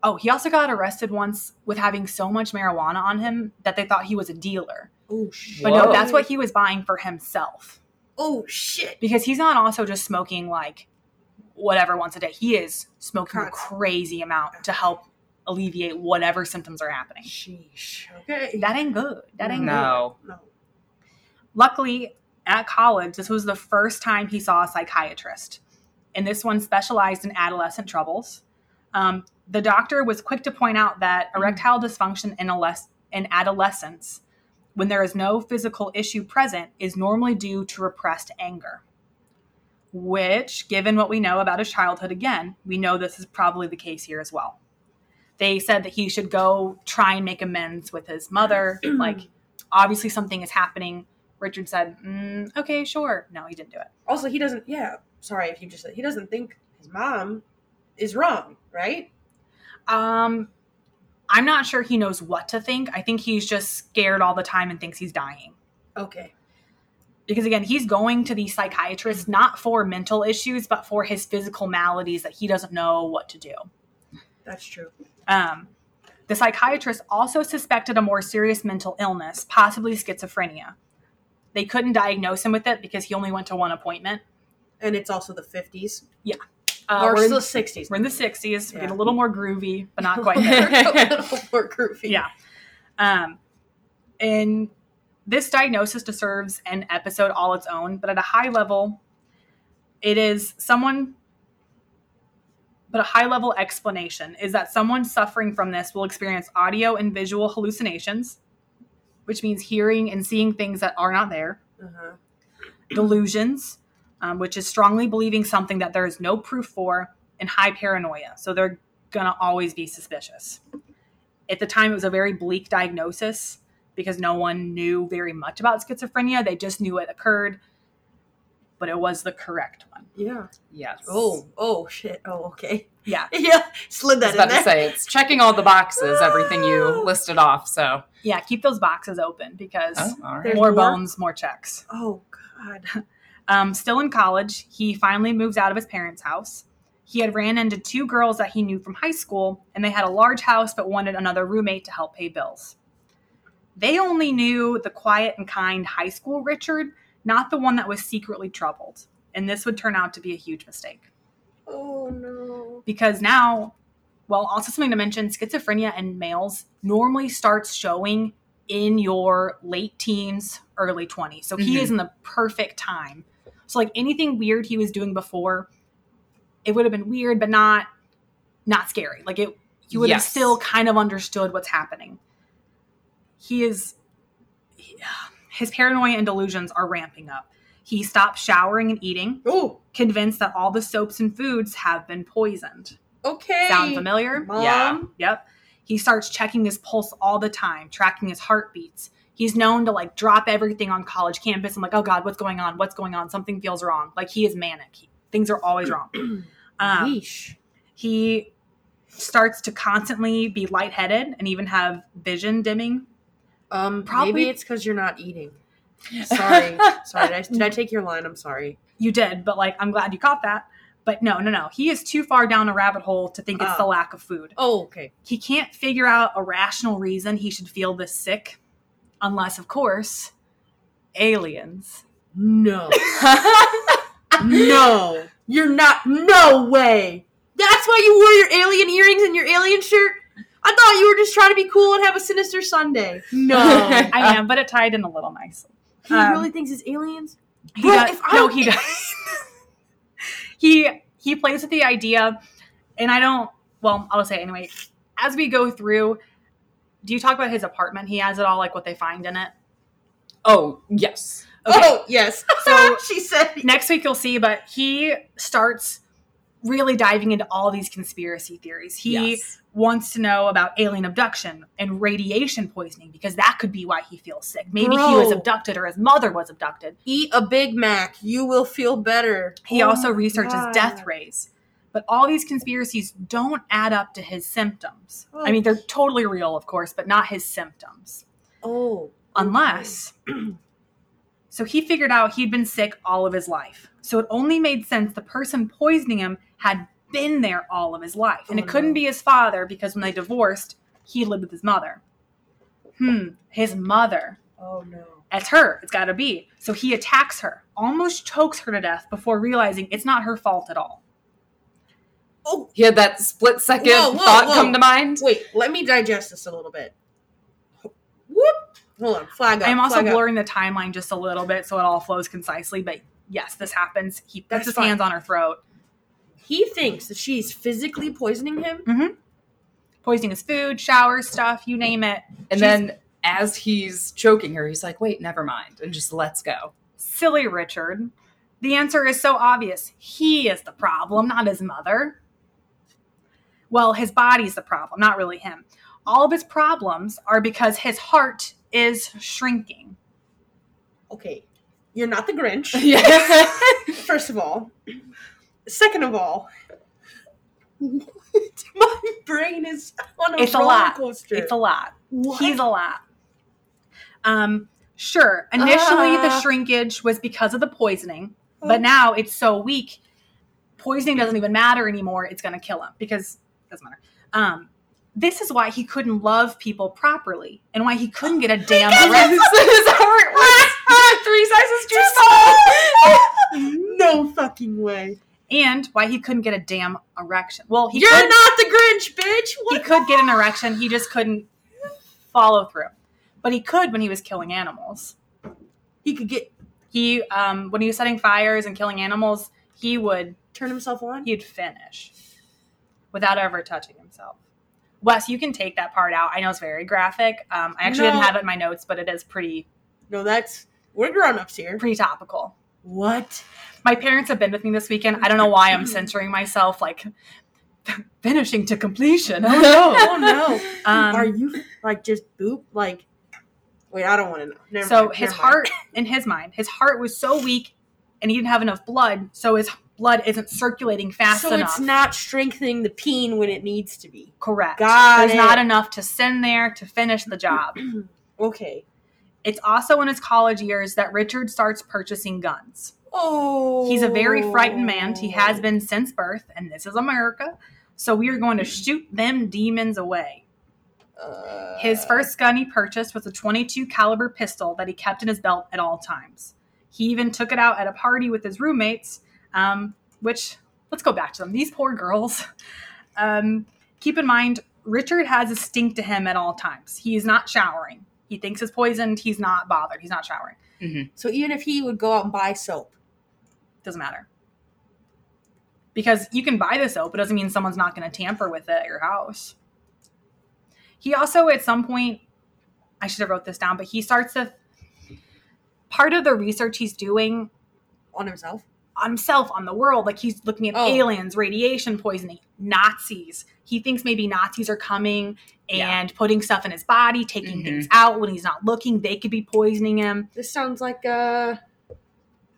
Oh, he also got arrested once with having so much marijuana on him that they thought he was a dealer. Oh shit. But no, that's what he was buying for himself. Oh shit. because he's not also just smoking like whatever once a day. He is smoking a crazy amount to help alleviate whatever symptoms are happening. Sheesh. Okay. That ain't good. That ain't good. No. no. Luckily, at college, this was the first time he saw a psychiatrist, and this one specialized in adolescent troubles. Um, the doctor was quick to point out that erectile dysfunction in, ales- in adolescence, when there is no physical issue present, is normally due to repressed anger. Which, given what we know about his childhood, again, we know this is probably the case here as well. They said that he should go try and make amends with his mother. (clears throat) like, obviously, something is happening. Richard said, mm, okay, sure. No, he didn't do it. Also, he doesn't. Yeah. Sorry if you just said he doesn't think his mom is wrong, right? Um, I'm not sure he knows what to think. I think he's just scared all the time and thinks he's dying. Okay. Because again, he's going to the psychiatrist not for mental issues, but for his physical maladies that he doesn't know what to do. That's true. Um, the psychiatrist also suspected a more serious mental illness, possibly schizophrenia. They couldn't diagnose him with it because he only went to one appointment. And it's also the 50s. Uh, or we're, in, the 60s. we're in the 60s. We Yeah. get a little more groovy, but not (laughs) quite there. a little (laughs) more groovy. Yeah. Um, and this diagnosis deserves an episode all its own, but at a high level, it is someone, but a high level explanation is that someone suffering from this will experience audio and visual hallucinations, which means hearing and seeing things that are not there, Uh-huh. delusions, um, which is strongly believing something that there is no proof for, and high paranoia. So they're going to always be suspicious. At the time, it was a very bleak diagnosis because no one knew very much about schizophrenia. They just knew it occurred, but it was the correct one. Yeah. Yes. Oh, oh, shit. Oh, okay. Yeah. (laughs) Yeah. Slid I was that about in there. to say it's checking all the boxes, everything you listed off. So Yeah, keep those boxes open because oh, right. More, more? bones, more checks. Oh, God. (laughs) Um, still in college, he finally moves out of his parents' house. He had ran into two girls that he knew from high school, and they had a large house but wanted another roommate to help pay bills. They only knew the quiet and kind high school Richard, not the one that was secretly troubled. And this would turn out to be a huge mistake. Oh, no. Because now, well, also something to mention schizophrenia in males normally starts showing in your late teens, early 20s. So he Mhm. is in the perfect time. So like anything weird he was doing before, it would have been weird, but not not scary. Like it you would have still kind of understood what's happening. He is he- (sighs) his paranoia and delusions are ramping up. He stops showering and eating, Oh, convinced that all the soaps and foods have been poisoned. okay. Sound familiar? Mom. Yeah. Yep. He starts checking his pulse all the time, tracking his heartbeats. He's known to like drop everything on college campus. I'm like, oh God, what's going on? What's going on? Something feels wrong. Like he is manic. He- things are always wrong. (clears throat) Um, he starts to constantly be lightheaded and even have vision dimming. Um, Probably- maybe it's because you're not eating. (laughs) Sorry. sorry. Did I, did I take your line? I'm sorry. You did, but like, I'm glad you caught that. But no, no, no. He is too far down a rabbit hole to think it's Ah. the lack of food. Oh, okay. he can't figure out a rational reason he should feel this sick unless of course aliens No. (laughs) no. You're not. No way. That's why you wore your alien earrings and your alien shirt? I thought you were just trying to be cool and have a sinister Sunday. No. (laughs) i am but it tied in a little nice he Um, really thinks it's aliens? he Bro, does, no he does (laughs) he he plays with the idea and i don't well i'll say anyway as we go through do you talk about his apartment he has it all like what they find in it oh yes. Okay. Oh, yes. (laughs) So- she said. next week you'll see but he starts really diving into all these conspiracy theories. He Yes. wants to know about alien abduction and radiation poisoning because that could be why he feels sick. Maybe he was abducted or his mother was abducted. Eat a Big Mac. You will feel better. He Oh also researches God. death rays. But all these conspiracies don't add up to his symptoms. Oh. I mean, they're totally real, of course, but not his symptoms. Oh. Unless. so he figured out he'd been sick all of his life. So it only made sense the person poisoning him had been there all of his life. And Oh, it couldn't no. be his father because when they divorced, he lived with his mother. Hmm, his mother. Oh no. It's her. It's got to be. So he attacks her, almost chokes her to death before realizing it's not her fault at all. Oh, He had that split second Whoa, whoa, thought whoa. come to mind. wait. Let me digest this a little bit. Whoop. Hold on. Flag up. I'm also flag up. blurring the timeline just a little bit so it all flows concisely. But yes, this happens. He puts That's his fine. hands on her throat, He thinks that she's physically poisoning him. Mm-hmm. poisoning his food, showers, stuff, you name it. And She's- then as he's choking her, he's like, wait, never mind. And just lets go. Silly Richard. The answer is so obvious. He is the problem, not his mother. Well, his body's the problem, not really him. All of his problems are because his heart is shrinking. Okay. You're not the Grinch. (laughs) yeah. (laughs) First of all. Second of all. (laughs) My brain is on a It's a lot. coaster. It's a lot. What? He's a lot. Um, sure. Initially, the Ah. shrinkage was because of the poisoning, but now it's so weak, poisoning doesn't even matter anymore. It's going to kill him because doesn't matter. Um, this is why he couldn't love people properly, and why he couldn't get a damn Is erection. that it works? (laughs) Three sizes too small. (laughs) no fucking way. and why he couldn't get a damn erection. Well, he You're could, not the Grinch, bitch. he What? could get an erection. He just couldn't follow through. But he could when he was killing animals. He could get He, um, when he was setting fires and killing animals, he would turn himself on. he'd finish without ever touching himself. Wes, you can take that part out. I know it's very graphic. Um, I actually didn't have it in my notes, but it is pretty No, that's we're grown ups here. pretty topical. What? My parents have been with me this weekend. I don't know why I'm censoring myself, like (laughs) finishing to completion. Oh no! (laughs) Oh no. Um, Are you like just boop? Like, wait, I don't want to know. Never so mind, his never mind. heart, in his mind, his heart was so weak, and he didn't have enough blood, so his blood isn't circulating fast So enough. So it's not strengthening the peen when it needs to be. correct. Got There's it. not enough to send there to finish the job. (clears throat) Okay. It's also in his college years that Richard starts purchasing guns. Oh. He's a very frightened man. He has been since birth, and this is America. So we are going to shoot them demons away. Uh, His first gun he purchased was a 22 caliber pistol that he kept in his belt at all times. He even took it out at a party with his roommates, um, which let's go back to them. These poor girls. Um, keep in mind, Richard has a stink to him at all times. He is not showering. He thinks it's poisoned. He's not bothered. He's not showering. So even if he would go out and buy soap, Doesn't matter. Because you can buy the soap, it doesn't mean someone's not going to tamper with it at your house. He also, at some point, I should have wrote this down, but he starts to. Part of the research he's doing on himself. On himself, on the world, like he's looking at Oh. aliens, radiation poisoning, Nazis. He thinks maybe Nazis are coming Yeah. and putting stuff in his body, taking Mhm. things out when he's not looking. They could be poisoning him. This sounds like uh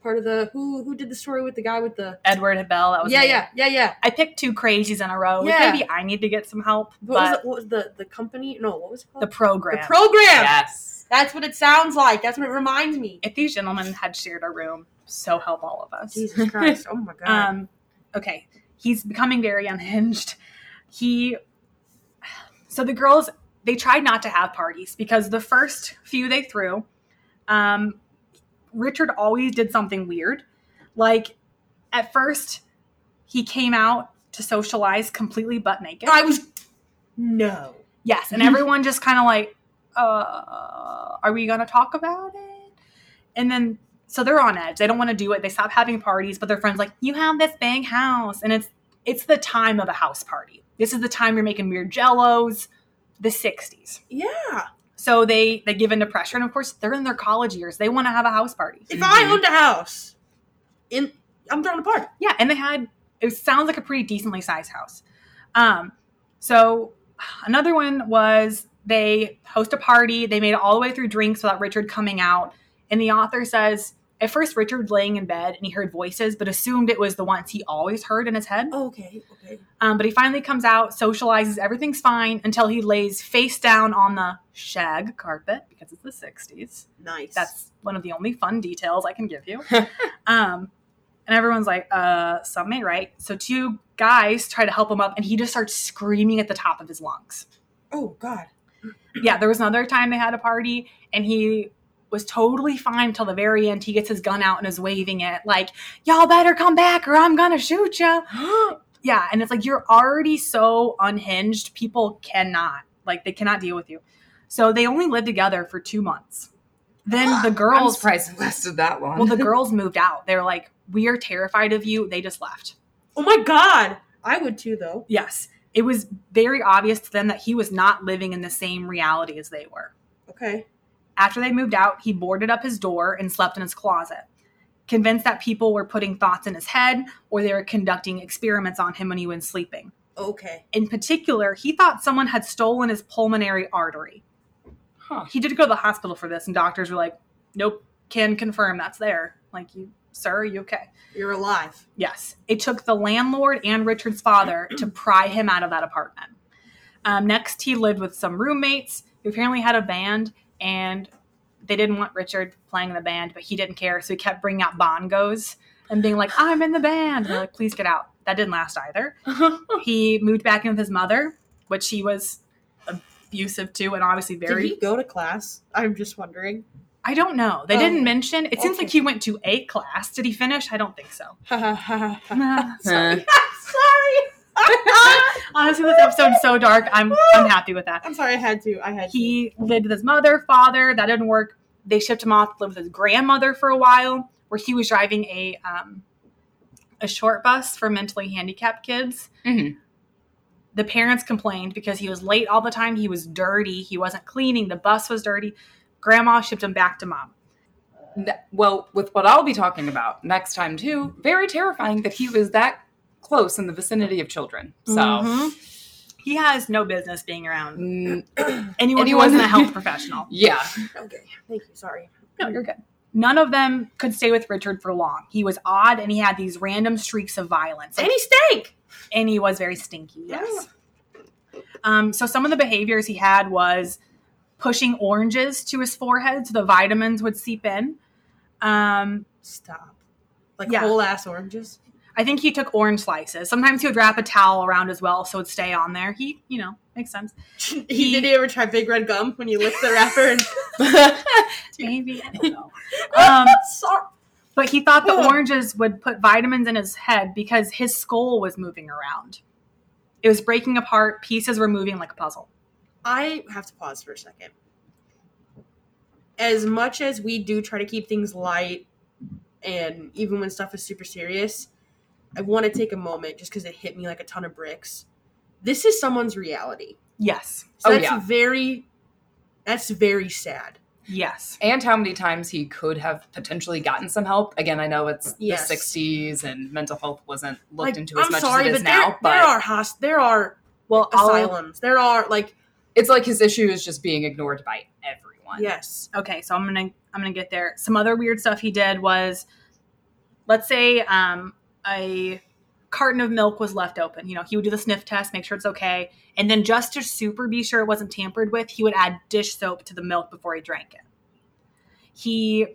part of the who who did the story with the guy with the Edward Bell, that was yeah me. yeah yeah yeah. I picked two crazies in a row. Yeah. Maybe I need to get some help. What was, but the, what was the the company? No, what was it called? the program. The program. Yes. That's what it sounds like. That's what it reminds me. if these gentlemen had shared a room, so help all of us. Jesus Christ! Oh my (laughs) God. Um, okay, he's becoming very unhinged. He, so the girls, they tried not to have parties because the first few they threw, um, Richard always did something weird. Like at first, he came out to socialize completely butt naked. I was no. Yes, and (laughs) everyone just kind of like, uh, are we going to talk about it? And then, so they're on edge. They don't want to do it. They stop having parties, but their friends like, you have this big house, and it's it's the time of a house party. This is the time you're making weird jellos, the '60s. Yeah. So they they give into pressure, and of course they're in their college years. They want to have a house party. If I owned a house, in I'm throwing a party. Yeah, and they had it sounds like a pretty decently sized house. Um, so another one was they host a party. They made it all the way through drinks without Richard coming out. And the author says at first Richard laying in bed and he heard voices, but assumed it was the ones he always heard in his head. Oh, okay, okay. Um, but he finally comes out, socializes, everything's fine until he lays face down on the shag carpet because it's the 60s. Nice. That's one of the only fun details I can give you. (laughs) um, and everyone's like, uh, something ain't right. So two guys try to help him up, and he just starts screaming at the top of his lungs. oh God. Yeah, there was another time they had a party, and he was totally fine until the very end. He gets his gun out and is waving it, like, y'all better come back or I'm gonna shoot you. (gasps) Yeah, and it's like you're already so unhinged, people cannot, like, they cannot deal with you. So they only lived together for two months. Then the (gasps) I'm girls surprised it lasted that long. Well, the (laughs) girls moved out. They were like, "We are terrified of you." They just left. oh my God. I would too, though. Yes, it was very obvious to them that he was not living in the same reality as they were. Okay. After they moved out, he boarded up his door and slept in his closet, convinced that people were putting thoughts in his head or they were conducting experiments on him when he was sleeping. Okay. In particular, he thought someone had stolen his pulmonary artery. Huh. He did go to the hospital for this, and doctors were like, "Nope, can confirm that's there." Like, you, sir, are you okay? You're alive. Yes. It took the landlord and Richard's father to (clears throat) pry him out of that apartment. Um, next, he lived with some roommates who apparently had a band, and they didn't want Richard playing in the band, but he didn't care. So he kept bringing out bongos and being like, I'm in the band. And they're like, please get out. That didn't last either. (laughs) He moved back in with his mother, which he was abusive to and obviously very. Did he go to class? I'm just wondering. I don't know. They Oh, didn't mention. It seems like he went to a class. Did he finish? I don't think so. (laughs) (laughs) Sorry. Sorry. (laughs) Honestly, this episode's so dark. I'm I'm happy with that. I'm sorry. I had to. I had to. He lived with his mother, father. That didn't work. They shipped him off to live with his grandmother for a while, where he was driving a um, a short bus for mentally handicapped kids. Mhm. The parents complained because he was late all the time. He was dirty. He wasn't cleaning. The bus was dirty. Grandma shipped him back to mom. Well, with what I'll be talking about next time too, very terrifying that he was that close in the vicinity of children. So Mhm. He has no business being around mm, (clears throat) anyone, who wasn't a health (laughs) professional. yeah, Okay. Thank you. Sorry. No, you're good. None of them could stay with Richard for long. He was odd and he had these random streaks of violence. And he stank. and he was very stinky. Yes. Um, so some of the behaviors he had was pushing oranges to his forehead so the vitamins would seep in. Um, Stop. Like Yeah. whole ass oranges. I think he took orange slices. Sometimes he would wrap a towel around as well so it'd stay on there. He, you know, makes sense. (laughs) he, did he ever try big red gum when you licked the wrapper? And (laughs) Maybe I don't know. Um, (laughs) sorry. but he thought the oranges would put vitamins in his head because his skull was moving around. It was breaking apart. Pieces were moving like a puzzle. I have to pause for a second. As much as we do try to keep things light, and even when stuff is super serious, I want to take a moment just because it hit me like a ton of bricks. This is someone's reality. Yes. So Oh, that's yeah. very, that's very sad. Yes. and how many times he could have potentially gotten some help. Again, I know it's Yes. the '60s and mental health wasn't looked Like, into as I'm much sorry, as it is but now, there, but there are host- there are Well, I'll, asylums. There are like it's like his issue is just being ignored by everyone. yes, okay so i'm gonna i'm gonna get there some other weird stuff he did was let's say um a carton of milk was left open. You know he would do the sniff test make sure it's okay. And then just to super be sure it wasn't tampered with he would add dish soap to the milk before he drank it. He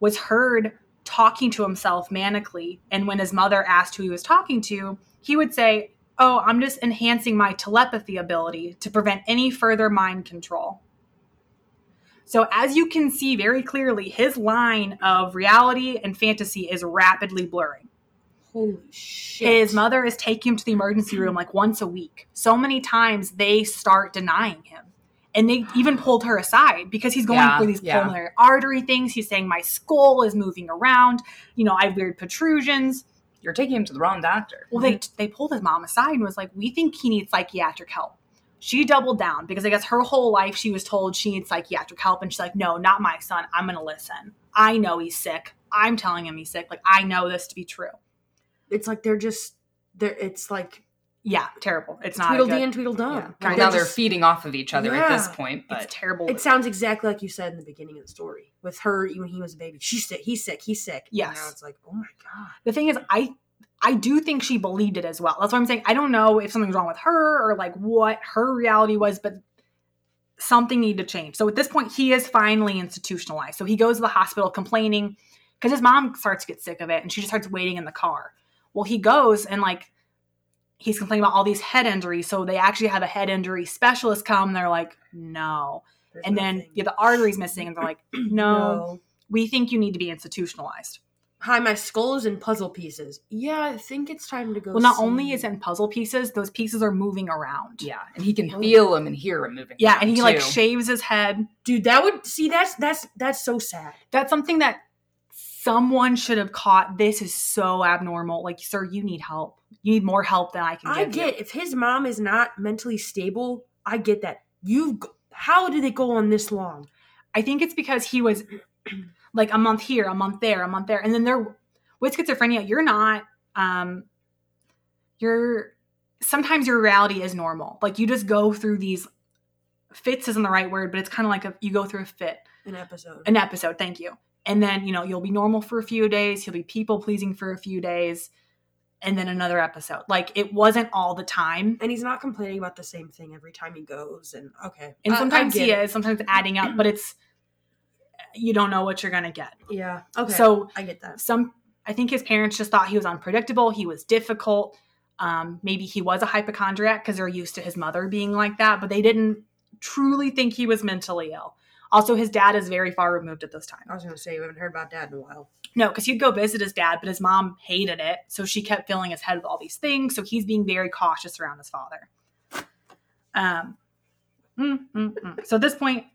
was heard talking to himself manically and when his mother asked who he was talking to he would say oh i'm just enhancing my telepathy ability to prevent any further mind control. So, as you can see very clearly, his line of reality and fantasy is rapidly blurring. Holy shit. His mother is taking him to the emergency room like once a week. So many times they start denying him. And they even pulled her aside because he's going Yeah, for these yeah. pulmonary artery things. He's saying, My skull is moving around. You know, I have weird protrusions. You're taking him to the wrong doctor. Well, they, they pulled his mom aside and was like, We think he needs psychiatric help. She doubled down because I guess her whole life she was told she needs psychiatric help. And she's like, No, not my son. I'm going to listen. I know he's sick. I'm telling him he's sick. Like, I know this to be true. It's like they're just they're it's like Yeah, terrible. It's not Tweedledee good. and Tweedledum. Yeah. Like, Well, Kind now of they're just- feeding off of each other at this point, but It's terrible. It sounds exactly like you said in the beginning of the story with her when he was a baby. She's sick. He's sick. He's sick. And Yes. now it's like, oh my god. the thing is, I I do think she believed it as well. That's why I'm saying I don't know if something's wrong with her or like what her reality was, but something needed to change. So at this point, he is finally institutionalized. So he goes to the hospital complaining because his mom starts to get sick of it, and she just starts waiting in the car. Well, he goes and like he's complaining about all these head injuries. So they actually have a head injury specialist come. And they're like, no. There's And then nothing. yeah, the artery's missing, and they're like, (clears throat) no, we think you need to be institutionalized. Hi, my skull is in puzzle pieces. Yeah, I think it's time to go. Well, not see. only is it in puzzle pieces, those pieces are moving around. yeah, and he can feel them and hear them moving. Yeah, around, and he like shaves his head. dude, that would see that's that's that's so sad. That's something that someone should have caught. This is so abnormal. Like, sir, you need help. You need more help than I can I get you. if his mom is not mentally stable. I get that. You've how did it go on this long? I think it's because he was (clears throat) like a month here, a month there, a month there, and then there with schizophrenia, you're not. um You're sometimes your reality is normal. Like you just go through these fits isn't the right word, but it's kind of like a you go through a fit. An episode. an episode thank you and then you know you'll be normal for a few days he'll be people pleasing for a few days and then another episode like it wasn't all the time and he's not complaining about the same thing every time he goes. And okay, and I sometimes he it. is sometimes adding up but it's you don't know what you're gonna get Yeah. Okay. so I get that. some i think his parents just thought he was unpredictable he was difficult um, maybe he was a hypochondriac because they're used to his mother being like that but they didn't truly think he was mentally ill also his dad is very far removed at this time I was gonna say we haven't heard about dad in a while. No, because he'd go visit his dad, but his mom hated it. So she kept filling his head with all these things. So he's being very cautious around his father. Um, mm, mm, mm. So at this point,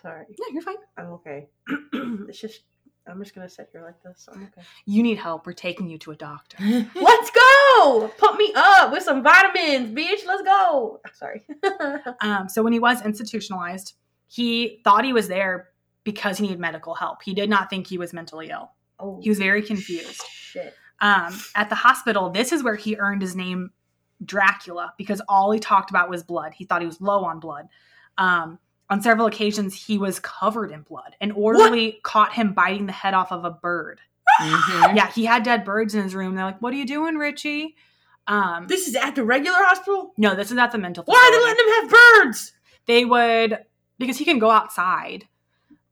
Sorry, yeah, you're fine. I'm okay. (clears throat) it's just I'm just gonna sit here like this. I'm okay. You need help. We're taking you to a doctor. (laughs) Let's go. Pump me up with some vitamins, bitch. Let's go. Sorry. (laughs) Um, so when he was institutionalized, he thought he was there because he needed medical help. He did not think he was mentally ill. oh, He was very confused. Shit. Um, at the hospital, this is where he earned his name Dracula because all he talked about was blood. He thought he was low on blood. Um, on several occasions, he was covered in blood. An orderly caught him biting the head off of a bird. Mhm. Yeah, he had dead birds in his room. They're like, "What are you doing, Richie?" Um, This is at the regular hospital. no, this is at the mental. Why are they facility. letting him have birds? They would because he can go outside,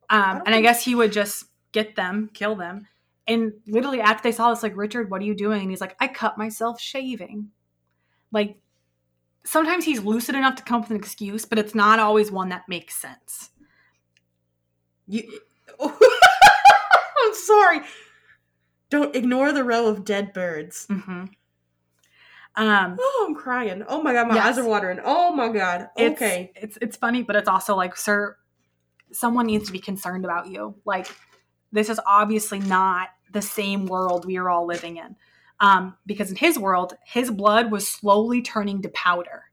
um, don't and I guess he would just get them, kill them, and literally after they saw this, like Richard, what are you doing? And he's like, I cut myself shaving. Like sometimes he's lucid enough to come up with an excuse, but it's not always one that makes sense. You. (laughs) I'm sorry. Don't ignore the row of dead birds. hmm Um, Oh, I'm crying. Oh my god, my Yes. eyes are watering. Oh my god. it's, Okay. it's it's funny, but it's also like, sir, someone needs to be concerned about you. Like, this is obviously not the same world we are all living in. Um, because in his world, his blood was slowly turning to powder.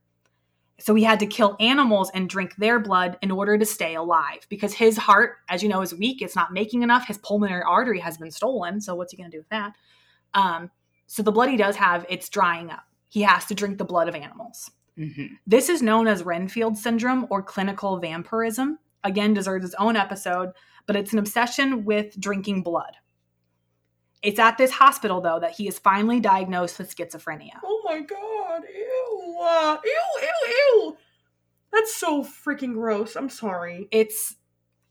So he had to kill animals and drink their blood in order to stay alive. Because his heart, as you know, is weak. It's not making enough. His pulmonary artery has been stolen. So what's he going to do with that? Um, so the blood he does have, it's drying up. He has to drink the blood of animals. Mhm. This is known as Renfield syndrome or clinical vampirism. Again, deserves its own episode, but it's an obsession with drinking blood. It's at this hospital, though, that he is finally diagnosed with schizophrenia. Oh my god. Ew. Uh, ew, ew, ew. That's so freaking gross. I'm sorry. It's,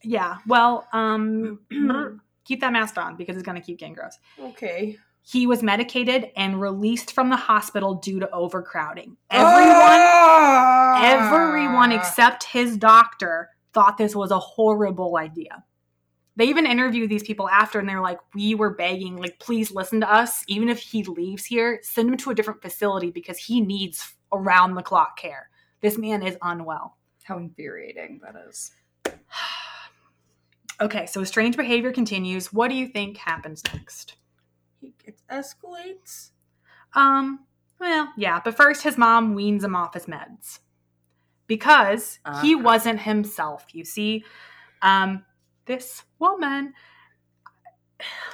yeah, well, um, (clears throat) keep that mask on because it's going to keep getting gross. Okay. He was medicated and released from the hospital due to overcrowding. Ah! Everyone, everyone except his doctor thought this was a horrible idea. They even interviewed these people after and they're like, We were begging, like, please listen to us. Even if he leaves here, send him to a different facility because he needs around the clock care. This man is unwell. How infuriating that is. (sighs) Okay, so strange behavior continues. What do you think happens next? He gets escalates. Um, well, yeah, but first his mom weans him off his meds. Because he Uh-huh. wasn't himself, you see. Um, this woman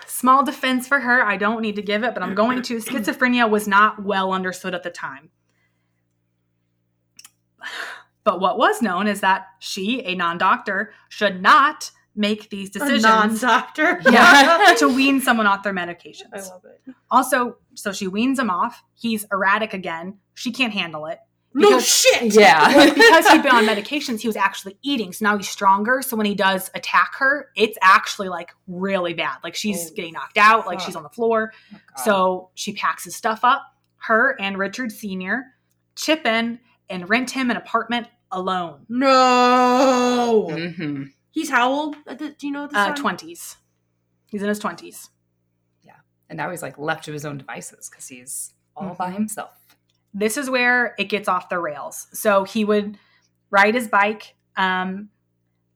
small defense for her. I don't need to give it, but I'm going to. Schizophrenia was not well understood at the time. But what was known is that she, a non doctor, should not make these decisions non-doctor. yeah, (laughs) to wean someone off their medications. I love it. Also, so she weans him off. He's erratic again. She can't handle it. No Because- shit. (laughs) Yeah. (laughs) Well, because he'd been on medications, he was actually eating. So now he's stronger. So when he does attack her, it's actually like really bad. Like she's Oh, getting knocked out, like fuck. she's on the floor. God. So she packs his stuff up. Her and Richard Sr. chip in and rent him an apartment alone. No. Mhm. He's how old? the- Do you know the Uh, twenties. He's in his twenties. Yeah, and now he's like left to his own devices because he's all by Mhm. himself. This is where it gets off the rails. So he would ride his bike um,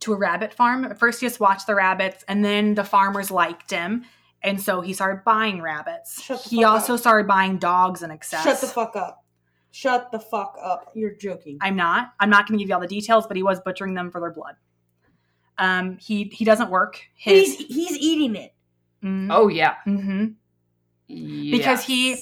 to a rabbit farm. At first, he just watched the rabbits, and then the farmers liked him, and so he started buying rabbits. Shut the he fuck also up. started buying dogs in excess. Shut the fuck up. Shut the fuck up. You're joking. I'm not. I'm not going to give you all the details, but he was butchering them for their blood. Um, he he doesn't work. he's His he's eating it. mm, Oh yeah, hmm Because he-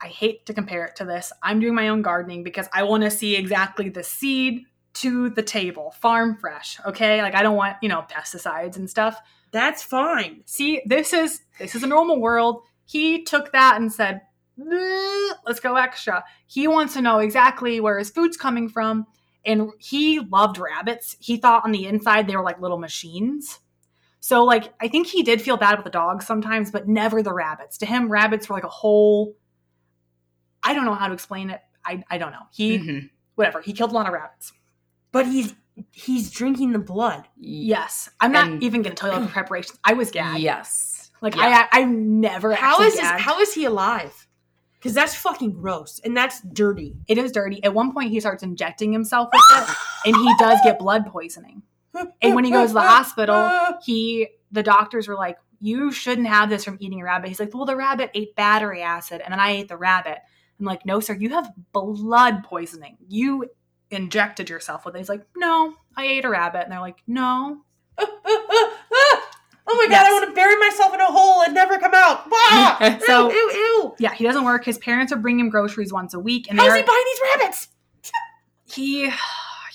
I hate to compare it to this. I'm doing my own gardening because I want to see exactly the seed to the table, farm fresh. Okay, like I don't want you know pesticides and stuff. That's fine. See, this is this is a normal world. He took that and said, "Let's go extra." He wants to know exactly where his food's coming from, and he loved rabbits. He thought on the inside they were like little machines. So, like, I think he did feel bad with the dogs sometimes, but never the rabbits. To him, rabbits were like a whole. I don't know how to explain it. I, I don't know. He Mhm. whatever. He killed a lot of rabbits. But he's he's drinking the blood. Yes, I'm not And- even going to tell you about the (clears throat) preparations. I was gagged. Yes. Like Yeah. I, I never. How is this, how is he alive? Because that's fucking gross and that's dirty. It is dirty. At one point, he starts injecting himself with it, and he does get blood poisoning. And when he goes to the hospital, he the doctors were like, "You shouldn't have this from eating a rabbit." He's like, "Well, the rabbit ate battery acid, and then I ate the rabbit." I'm like, "No, sir, you have blood poisoning. You injected yourself with it." He's like, "No, I ate a rabbit," and they're like, "No." (laughs) oh my god, I want to bury myself in a hole and never come out. Ah! (laughs) So- ew, ew, ew. Yeah, he doesn't work. His parents are bringing him groceries once a week, and How's he buying these rabbits? he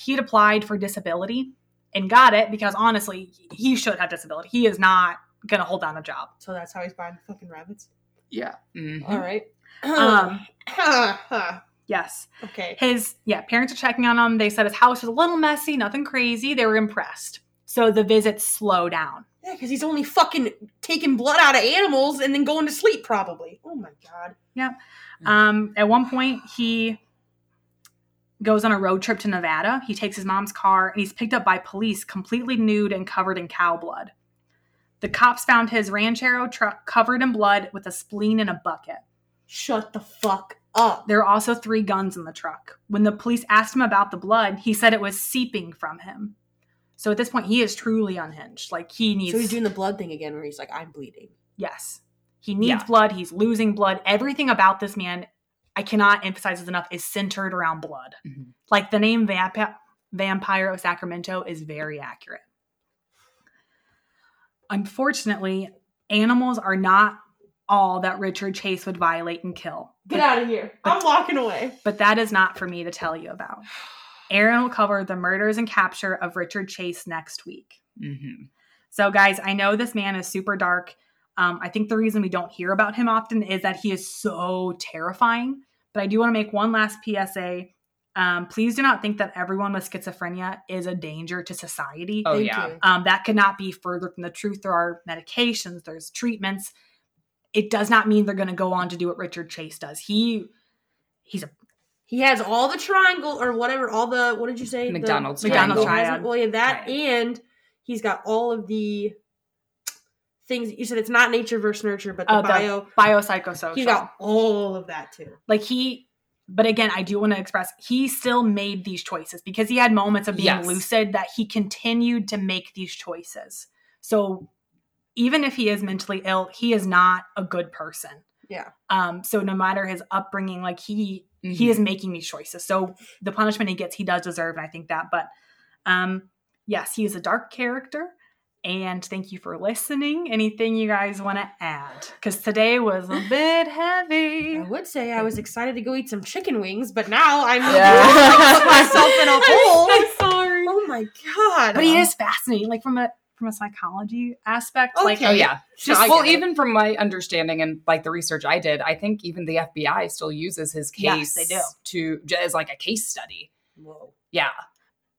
he'd applied for disability and got it because honestly, he should have disability. He is not gonna hold down a job. So that's how he's buying the fucking rabbits. Yeah. Mhm. All right. Um, (clears throat) yes. okay. His yeah, parents are checking on him. They said his house was a little messy, nothing crazy. They were impressed. So the visits slow down. Yeah, because he's only fucking taking blood out of animals and then going to sleep, probably. Oh my god. Yeah. Um, at one point, he goes on a road trip to Nevada. He takes his mom's car and he's picked up by police, completely nude and covered in cow blood. The cops found his ranchero truck covered in blood with a spleen in a bucket. Shut the fuck up. There are also three guns in the truck. When the police asked him about the blood, he said it was seeping from him. So at this point, he is truly unhinged. Like he needs. So he's doing the blood thing again where he's like, I'm bleeding. yes, he needs Yeah. blood. He's losing blood. Everything about this man, I cannot emphasize this enough, is centered around blood. Mhm. Like the name Vamp- Vampire of Sacramento is very accurate. Unfortunately, animals are not all that Richard Chase would violate and kill. Get out of here. I'm walking away. but that is not for me to tell you about. (sighs) (sighs) (sighs) Aaron will cover the murders and capture of Richard Chase next week. Mhm. So, guys, I know this man is super dark. Um, I think the reason we don't hear about him often is that he is so terrifying. But I do want to make one last PSA. Um, please do not think that everyone with schizophrenia is a danger to society. Oh Thank yeah. you. Um, that could not be further from the truth. There are medications, there's treatments. It does not mean they're going to go on to do what Richard Chase does. He he's a He has all the triangle or whatever, all the what did you say? Macdonald's the- Macdonald's he has- Well, yeah, that Triad. and he's got all of the things you said. It's not nature versus nurture, but the Uh, the bio. biopsychosocial. He got all of that too. like he but again i do want to express he still made these choices because he had moments of being Yes. lucid that he continued to make these choices so even if he is mentally ill he is not a good person Yeah. um so no matter his upbringing like he Mm-hmm. he is making these choices so the punishment he gets he does deserve and i think that but um yes he is a dark character And thank you for listening. Anything you guys want to add? Because today was a bit heavy. I would say I was excited to go eat some chicken wings, but now I'm (laughs) (laughs) Yeah. myself in a (laughs) hole. I'm sorry. Oh my god! But he is fascinating, like from a from a psychology aspect. Like, Okay. Oh yeah. Just well, it. even from my understanding and like the research I did, I think even the FBI still uses his Yes, case they do. to as like a case study. Whoa. Yeah.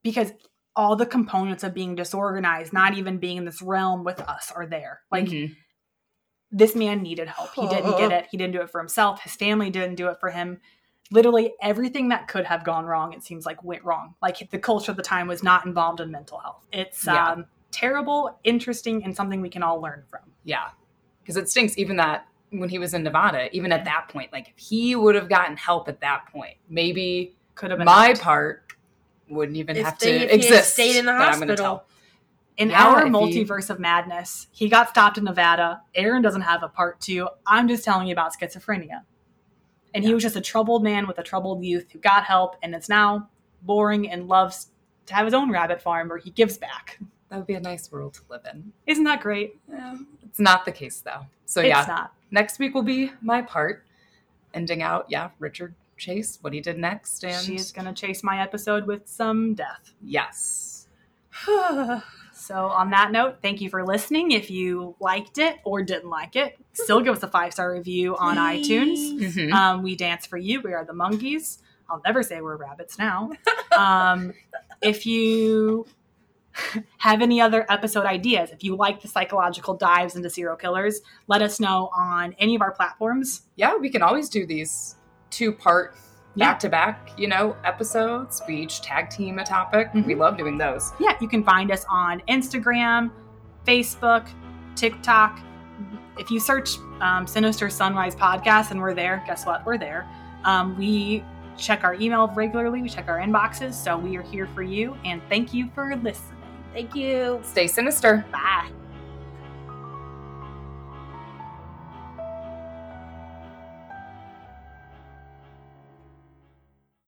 because all the components of being disorganized, not even being in this realm with us, are there. Like Mhm. this man needed help. He didn't get it. He didn't do it for himself. His family didn't do it for him. Literally everything that could have gone wrong, it seems like went wrong. Like the culture of the time was not involved in mental health. It's Yeah. um, terrible, interesting, and something we can all learn from. yeah, because it stinks. Even that when he was in Nevada, even at that point, like if he would have gotten help at that point, maybe Could have been my helped. part wouldn't even If have they- if to he exist. stayed in the that I'm gonna hospital. tell. in Yeah, our if he- multiverse of madness, he got stopped in Nevada. Aaron doesn't have a part two. I'm just telling you about schizophrenia. And he was just a troubled man with a troubled youth who got help and is now boring and loves to have his own rabbit farm where he gives back. That would be a nice world to live in. Isn't that great? Yeah, it's not the case though. So it's yeah, not. next week will be my part, ending out. Yeah, Richard Chase, what he did next, and She's going to chase my episode with some death. yes, (sighs) So, on that note, thank you for listening. If you liked it or didn't like it, still give us a five star review on iTunes. Please. Mhm. Um, we dance for you. We are the monkeys. I'll never say we're rabbits now. (laughs) Um, if you (laughs) have any other episode ideas, if you like the psychological dives into serial killers, let us know on any of our platforms. yeah, we can always do these two part back to back, you know, episodes. We each tag team a topic. We Mhm. love doing those. Yeah, you can find us on Instagram, Facebook, TikTok. If you search um, Sinister Sunrise Podcast and we're there, guess what? We're there. Um, we check our email regularly, we check our inboxes. So we are here for you. And thank you for listening. Thank you. Stay sinister. Bye.